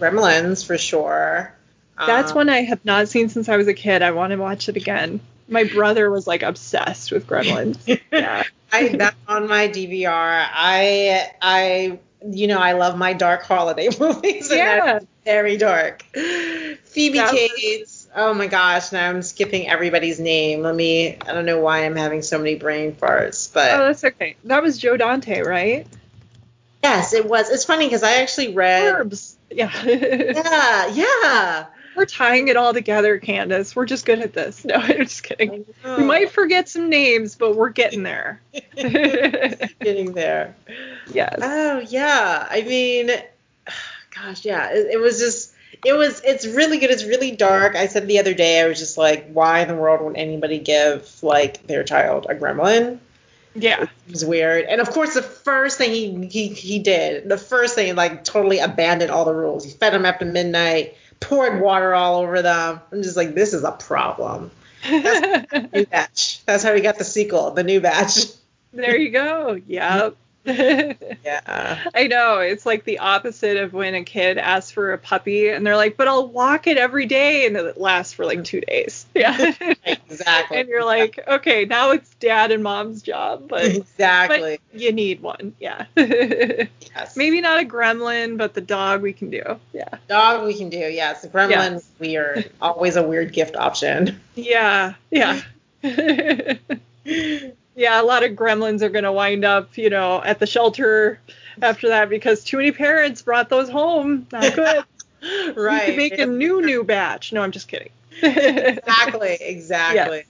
Gremlins for sure. That's Um, one I have not seen since I was a kid. I want to watch it again. My brother was like obsessed with Gremlins. <laughs> Yeah. I that's on my DVR. I I you know I love my dark holiday <laughs> movies. and Yeah. very dark. Phoebe That was- Cates. Oh my gosh! Now I'm skipping everybody's name. Let me. I don't know why I'm having so many brain farts, but Oh, that's okay. That was Joe Dante, right? yes, it was. It's funny because I actually read. Herbs. Yeah. <laughs> Yeah, yeah. We're tying it all together, Candice. We're just good at this. No, <laughs> I'm just kidding. We might forget some names, but we're getting there. <laughs> <laughs> getting there. yes. Oh yeah, I mean, gosh, yeah, it, it was just, it was, it's really good. It's really dark. I said the other day, I was just like, why in the world would anybody give like their child a gremlin? Yeah. It was weird. And of course, the first thing he he he did, the first thing, like totally abandoned all the rules. He fed him after midnight, poured water all over them. I'm just like, this is a problem. <laughs> New batch. That's how we got the sequel, the new batch. there you go. Yep. <laughs> Yeah. I know. It's like the opposite of when a kid asks for a puppy and they're like, but I'll walk it every day. And it lasts for like two days. <laughs> Yeah. Exactly. and you're like, okay, now it's dad and mom's job, but, exactly. but you need one. Yeah. yes. <laughs> Maybe not a gremlin, but the dog we can do. Yeah. Dog we can do, yes. The gremlin, Yes. weird. Always a weird gift option. Yeah. Yeah. Yeah, a lot of gremlins are going to wind up, you know, at the shelter after that because too many parents brought those home. Not <laughs> good. right. Make a new new batch. No, I'm just kidding. exactly, <laughs> exactly.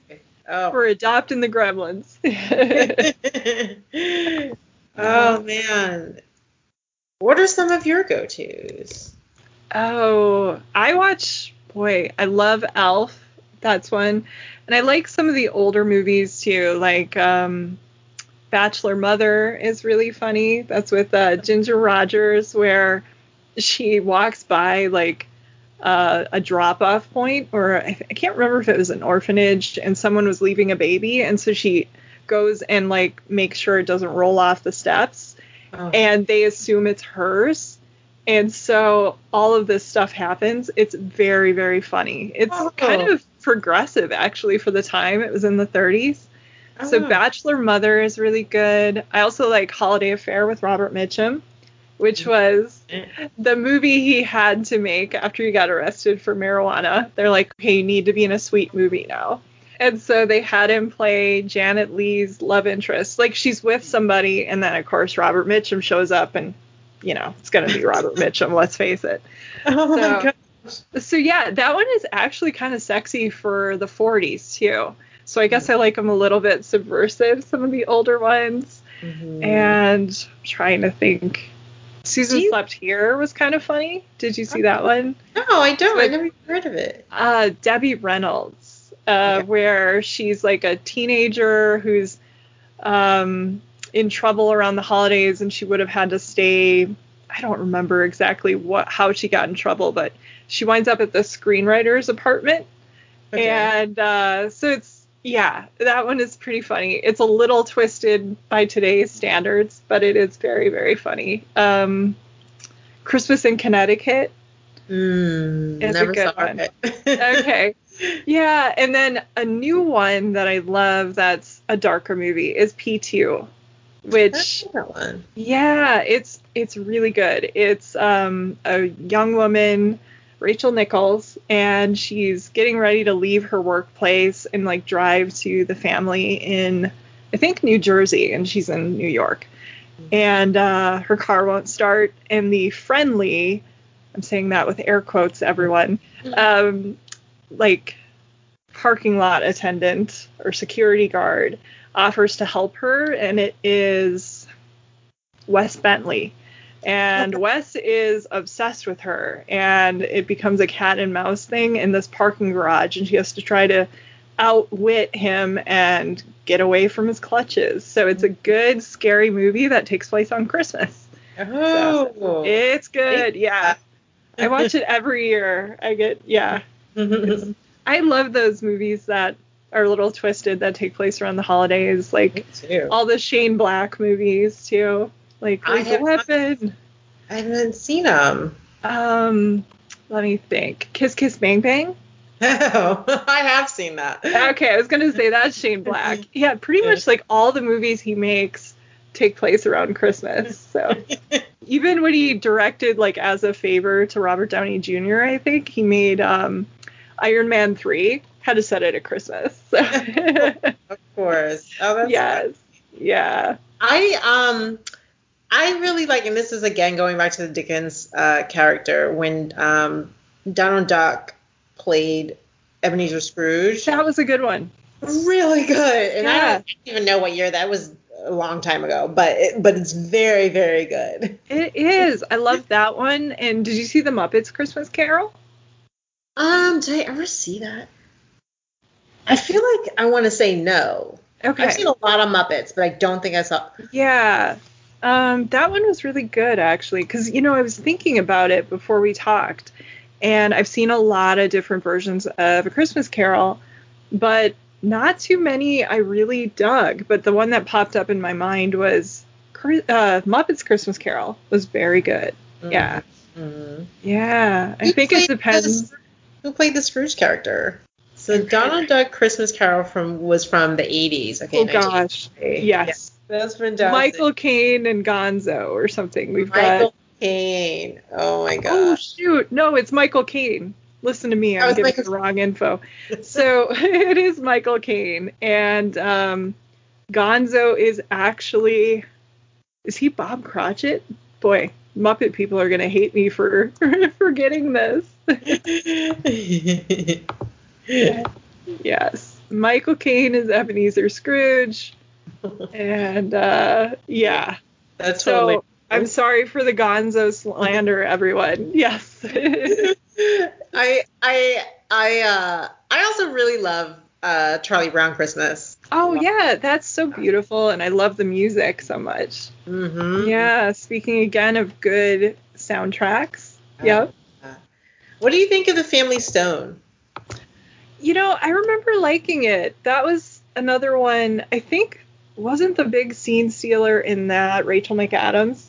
Oh. We're adopting the gremlins. <laughs> oh man. What are some of your go-tos? oh, I watch. Boy, I love Elf. That's one, and I like some of the older movies too, like um, Bachelor Mother is really funny. That's with uh, Ginger Rogers, where she walks by like uh, a drop off point, or I, I can't remember if it was an orphanage, and someone was leaving a baby, and so she goes and like makes sure it doesn't roll off the steps, Oh. and they assume it's hers. And so all of this stuff happens. It's very, very funny. It's Oh. kind of progressive, actually, for the time. It was in the 30s. So Oh. Bachelor Mother is really good. I also like Holiday Affair with Robert Mitchum, which mm. was eh. the movie he had to make after he got arrested for marijuana. They're like, okay, you need to be in a sweet movie now. And so they had him play Janet Leigh's love interest. Like she's with somebody, and then of course Robert Mitchum shows up, and you know it's gonna be Robert <laughs> Mitchum. Let's face it. Oh my god. So yeah, that one is actually kind of sexy for the 40s too. So I guess I like them a little bit subversive, some of the older ones. Mhm. And I'm trying to think. Susan Do you- Slept Here was kind of funny. Did you see that one? No, I don't. I never heard of it. Uh, Debbie Reynolds, uh, Okay. where she's like a teenager who's um, in trouble around the holidays, and she would have had to stay. I don't remember exactly what how she got in trouble, but she winds up at the screenwriter's apartment Okay. and uh, so it's yeah, that one is pretty funny. It's a little twisted by today's standards, but it is very very funny. Um, Christmas in Connecticut. Mm, It's a good one. Okay. <laughs> yeah, and then a new one that I love that's a darker movie is P2, which that one. yeah, it's it's really good. It's um, a young woman, Rachel Nichols, and she's getting ready to leave her workplace and like drive to the family in I think New Jersey, and she's in New York. And uh, her car won't start, and the friendly, I'm saying that with air quotes, everyone, um, like parking lot attendant or security guard offers to help her, and it is Wes Bentley. And <laughs> Wes is obsessed with her, and it becomes a cat and mouse thing in this parking garage, and she has to try to outwit him and get away from his clutches. So it's a good, scary movie that takes place on Christmas. Oh. It's good, yeah. I watch it every year. I get, yeah. <laughs> I love those movies that are a little twisted that take place around the holidays, like all the Shane Black movies too, like Lethal Weapon. I haven't seen them. Um, let me think. Kiss Kiss Bang Bang. <laughs> Oh, I have seen that. Okay, I was gonna say that's Shane Black. <laughs> Yeah, pretty much like all the movies he makes take place around Christmas. So <laughs> even when he directed like as a favor to Robert Downey Jr., I think he made um, Iron Man three. Had to set it at Christmas. So Of course. Oh, that's yes, yeah. I um I really like, and this is again going back to the Dickens uh, character when um Donald Duck played Ebenezer Scrooge. That was a good one. Really good, and I don't even know what year that was. A long time ago, but it, but it's very very good. It is. I love that one. And did you see the Muppets Christmas Carol? Um, did I ever see that? I feel like I want to say no. Okay. I've seen a lot of Muppets, but I don't think I saw. Yeah. Um, that one was really good actually, because you know I was thinking about it before we talked, and I've seen a lot of different versions of A Christmas Carol, but not too many I really dug. But the one that popped up in my mind was uh, Muppets Christmas Carol was very good. Yeah. Mhm. Yeah. I Who think it depends. the- who played the Scrooge character? So Donald Duck Christmas Carol from was from the 80s. Okay. Oh gosh. 1988. Yes. That's fantastic. Michael Caine and Gonzo or something. We've Michael got. Caine. Oh my god. Oh shoot! No, it's Michael Caine. Listen to me, I'm giving Michael- the wrong info. <laughs> So <laughs> it is Michael Caine, and um, Gonzo is actually is he Bob Cratchit? Boy, Muppet people are gonna hate me for <laughs> forgetting this. yes. Michael Caine is Ebenezer Scrooge, and uh, yeah. That's So totally. I'm sorry for the Gonzo slander, everyone. <laughs> Yes. <laughs> I I I uh I also really love uh Charlie Brown Christmas. oh yeah, that's so beautiful, and I love the music so much. Mm-hmm. Yeah. Speaking again of good soundtracks. Yep. What do you think of the Family Stone? You know, I remember liking it. That was another one. I think wasn't the big scene stealer in that Rachel McAdams,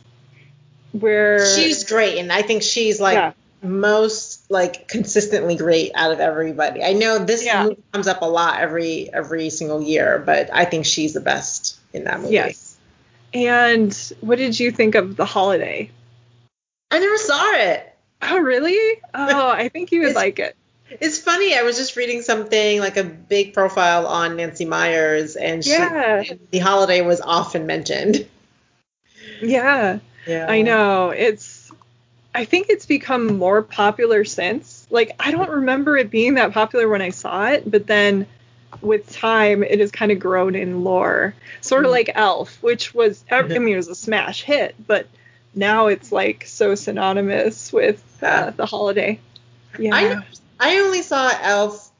where She's great, and I think she's like Yeah. most like consistently great out of everybody. I know this Yeah. movie comes up a lot every every single year, but I think she's the best in that movie. yes. And what did you think of the holiday? I never saw it. Oh really? Oh, I think you would like it. It's funny. I was just reading something like a big profile on Nancy Meyers, and she, Yeah. the holiday was often mentioned. Yeah. Yeah, I know. It's I think it's become more popular since. Like I don't remember it being that popular when I saw it, but then with time it has kind of grown in lore. Sort of Mhm. like Elf, which was I mean it was a smash hit, but now it's like so synonymous with uh, the holiday. Yeah. I know. I only saw Elf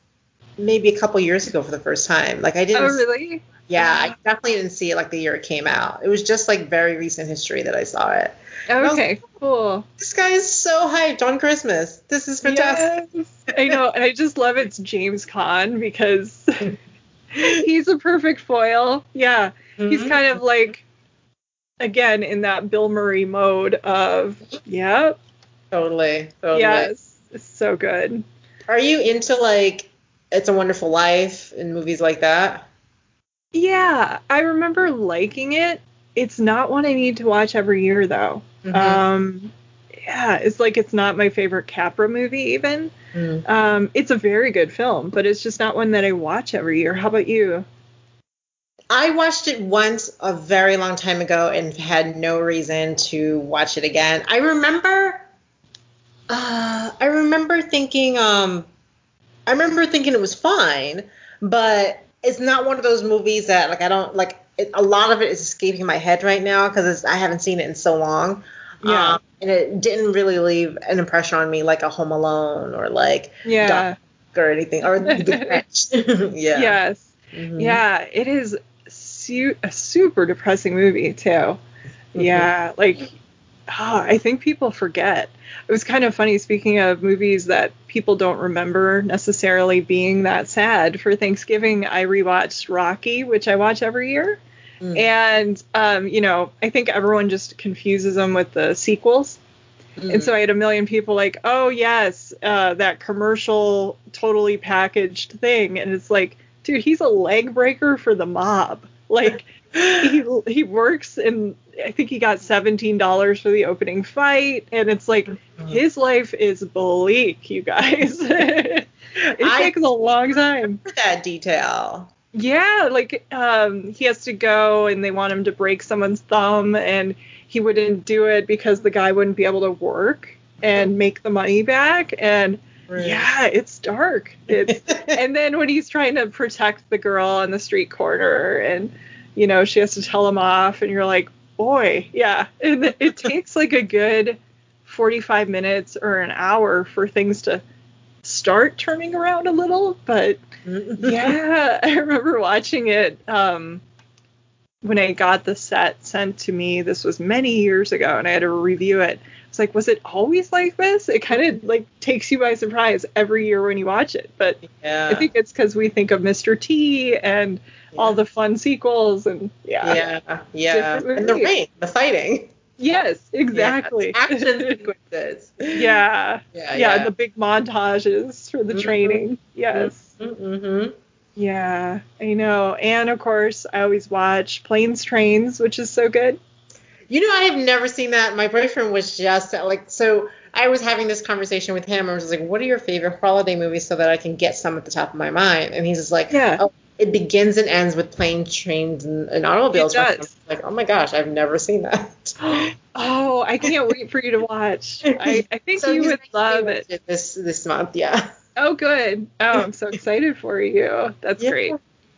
maybe a couple years ago for the first time. Like I didn't. Oh really? Yeah, I definitely didn't see it like the year it came out. It was just like very recent history that I saw it. Okay, cool. This guy is so hyped on Christmas. This is fantastic. Yes, I know, and I just love it's James Caan because <laughs> he's a perfect foil. Yeah, he's Mhm. kind of like again in that Bill Murray mode of yeah, totally, totally. yes, it's so good. Are you into like It's a Wonderful Life and movies like that? Yeah, I remember liking it. It's not one I need to watch every year though. Mhm. Um, yeah, it's like it's not my favorite Capra movie even. Mm. Um, it's a very good film, but it's just not one that I watch every year. How about you? I watched it once a very long time ago and had no reason to watch it again. I remember uh I remember thinking um I remember thinking it was fine, but it's not one of those movies that like I don't like it, a lot of it is escaping my head right now cuz I haven't seen it in so long. Yeah. Um, and it didn't really leave an impression on me like a Home Alone or like Yeah. or anything or The <laughs> <laughs> yeah. Yes. Mhm. Yeah, it is su- a super depressing movie too. Mm-hmm. Yeah, like oh, I think people forget. It was kind of funny speaking of movies that people don't remember necessarily being that sad. For Thanksgiving, I rewatched Rocky, which I watch every year. Mm. And um, you know, I think everyone just confuses them with the sequels. And so I had a million people like, "Oh yes, uh, that commercial, totally packaged thing," and it's like, dude, he's a leg breaker for the mob. Like he he works and I think he got seventeen dollars for the opening fight, and it's like his life is bleak, you guys. <laughs> it I- takes a long time. for that detail. Yeah, like um, he has to go and they want him to break someone's thumb, and he wouldn't do it because the guy wouldn't be able to work and make the money back. And yeah, it's dark. It's <laughs> and then when he's trying to protect the girl on the street corner, and you know she has to tell him off, and you're like, boy, yeah. And it takes like a good 45 minutes or an hour for things to start turning around a little, but yeah, <laughs> I remember watching it um, when I got the set sent to me. This was many years ago, and I had to review it. It's like, was it always like this? It kind of like takes you by surprise every year when you watch it. But yeah. I think it's because we think of Mr. T and all the fun sequels, and yeah, yeah, yeah, Different and the rain, the fighting, yes, exactly. <laughs> Yeah, action sequences. yeah, yeah, yeah, the big montages for the Mhm. training. Yes. mm-hmm. Yeah, I know. And of course, I always watch Planes, Trains, which is so good. You know, I have never seen that. My boyfriend was just like, so I was having this conversation with him. I was like, what are your favorite holiday movies so that I can get some at the top of my mind? And he's just like, Yeah. oh, it begins and ends with planes, trains, and, and automobiles. It does. Like, oh my gosh, I've never seen that. <gasps> Oh, I can't wait for you to watch. I, I think So you would love watch it. this this month. Yeah. Oh, good. Oh, I'm so excited for you. That's Yeah. great.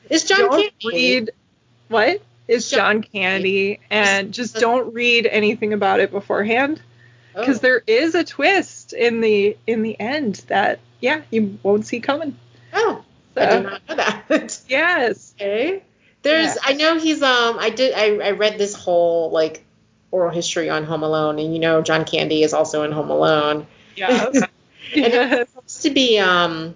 It's John don't Candy. read what is John John Candy, and just don't read anything about it beforehand Oh. because there is a twist in the in the end that yeah you won't see coming. Oh, I So, did not know that. <laughs> <laughs> yes. okay. There's, Yeah. I know he's, um, I did, I, I read this whole, like, oral history on Home Alone, and you know John Candy is also in Home Alone. <laughs> Yes. And yes. supposed to be um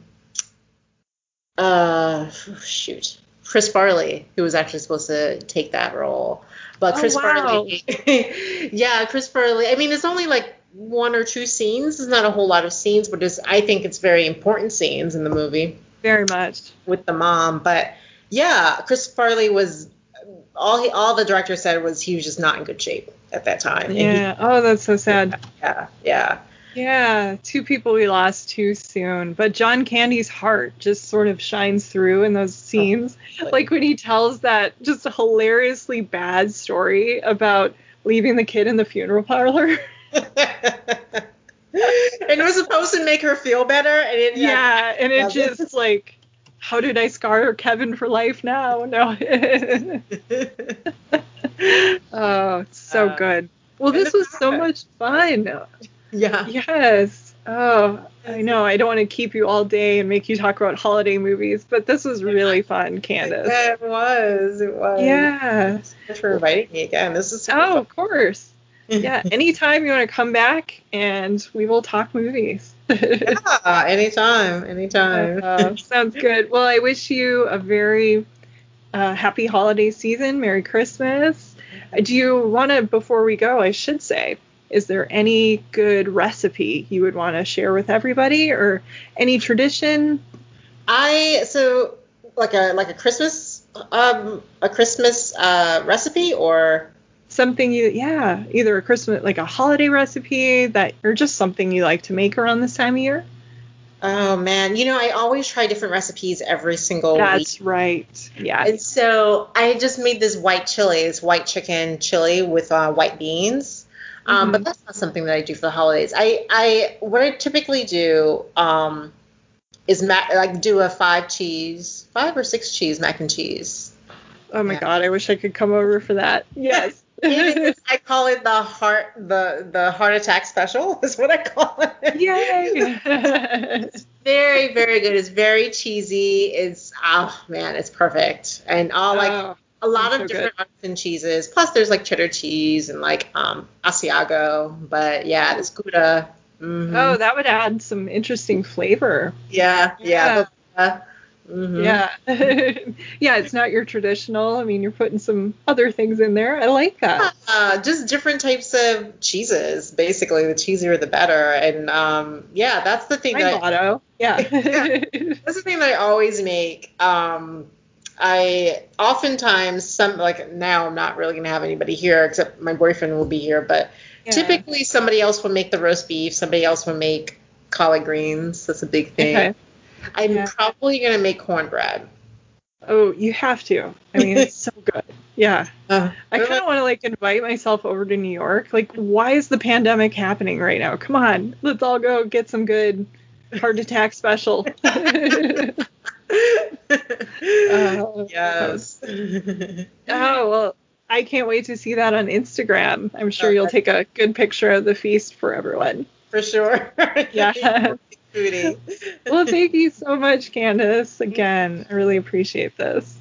uh shoot Chris Farley who was actually supposed to take that role but Chris Oh, Chris wow. Farley yeah Chris Farley I mean it's only like one or two scenes it's not a whole lot of scenes but it's I think it's very important scenes in the movie Very much. with the mom but yeah Chris Farley was all he all the director said was he was just not in good shape at that time And he- Yeah. Oh, that's so sad. yeah yeah Yeah, two people we lost too soon. But John Candy's heart just sort of shines through in those oh, scenes. Like when he tells that just hilariously bad story about leaving the kid in the funeral parlor. <laughs> and it was supposed to make her feel better, and it yeah, and it just like, how did I scar Kevin for life now? <laughs> No. oh, it's so Uh, good. Well, this was so much fun. yeah. Yes. Oh, I know. I don't want to keep you all day and make you talk about holiday movies, but this was really fun, Candice. Yeah, it was. It was. Yeah. Thanks for inviting me again. This is super Oh, fun. of course. Yeah. <laughs> Anytime you want to come back and we will talk movies. <laughs> Yeah, anytime, anytime. Uh, sounds good. Well, I wish you a very uh, happy holiday season. Merry Christmas. Do you want to, before we go, I should say, is there any good recipe you would want to share with everybody or any tradition? I so like a like a Christmas um a Christmas uh recipe or Something you, yeah, either a Christmas, like a holiday recipe that, or just something you like to make around this time of year? oh man, you know I always try different recipes every single week. That's right. Yeah. And so I just made this white chili, this white chicken chili with uh, white beans. Um, Mhm. But that's not something that I do for the holidays. I, I what I typically do um, is ma- like do a five cheese, five or six cheese mac and cheese. Oh my Yeah. God, I wish I could come over for that. Yes. <laughs> Is- I call it the heart the the heart attack special <laughs> is what I call it. Yay. Very very good. It's very cheesy. It's oh man, it's perfect. And all like Oh, a lot of so different artisan cheeses. Plus, there's like cheddar cheese and like um Asiago. But yeah, this Gouda. Mhm. oh, that would add some interesting flavor. yeah, yeah, yeah. Mhm. Yeah. <laughs> yeah, it's not your traditional. I mean, you're putting some other things in there. I like that. Uh, just different types of cheeses. Basically, the cheesier the better. And um, yeah, that's the thing My that motto. <laughs> Yeah. that's the thing that I always make. Um, I oftentimes some like now I'm not really gonna have anybody here except my boyfriend will be here, but Yeah. typically somebody else will make the roast beef, somebody else will make collard greens. That's a big thing. Okay. I'm Yeah. probably gonna make cornbread. Oh, you have to. I mean, it's so <laughs> good. Yeah. Uh, I kind of want to like invite myself over to New York. Like, why is the pandemic happening right now? Come on, let's all go get some good heart attack special. <laughs> <laughs> Uh, yes. oh well, I can't wait to see that on Instagram. I'm sure you'll take a good picture of the feast for everyone. For sure. Yeah. Foodie. Well, <laughs> thank you so much, Candice. Again, I really appreciate this.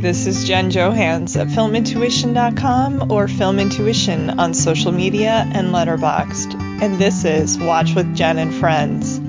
This is Jen Johans at filmintuition.com or Film Intuition on social media and Letterboxd. And this is Watch with Jen and Friends.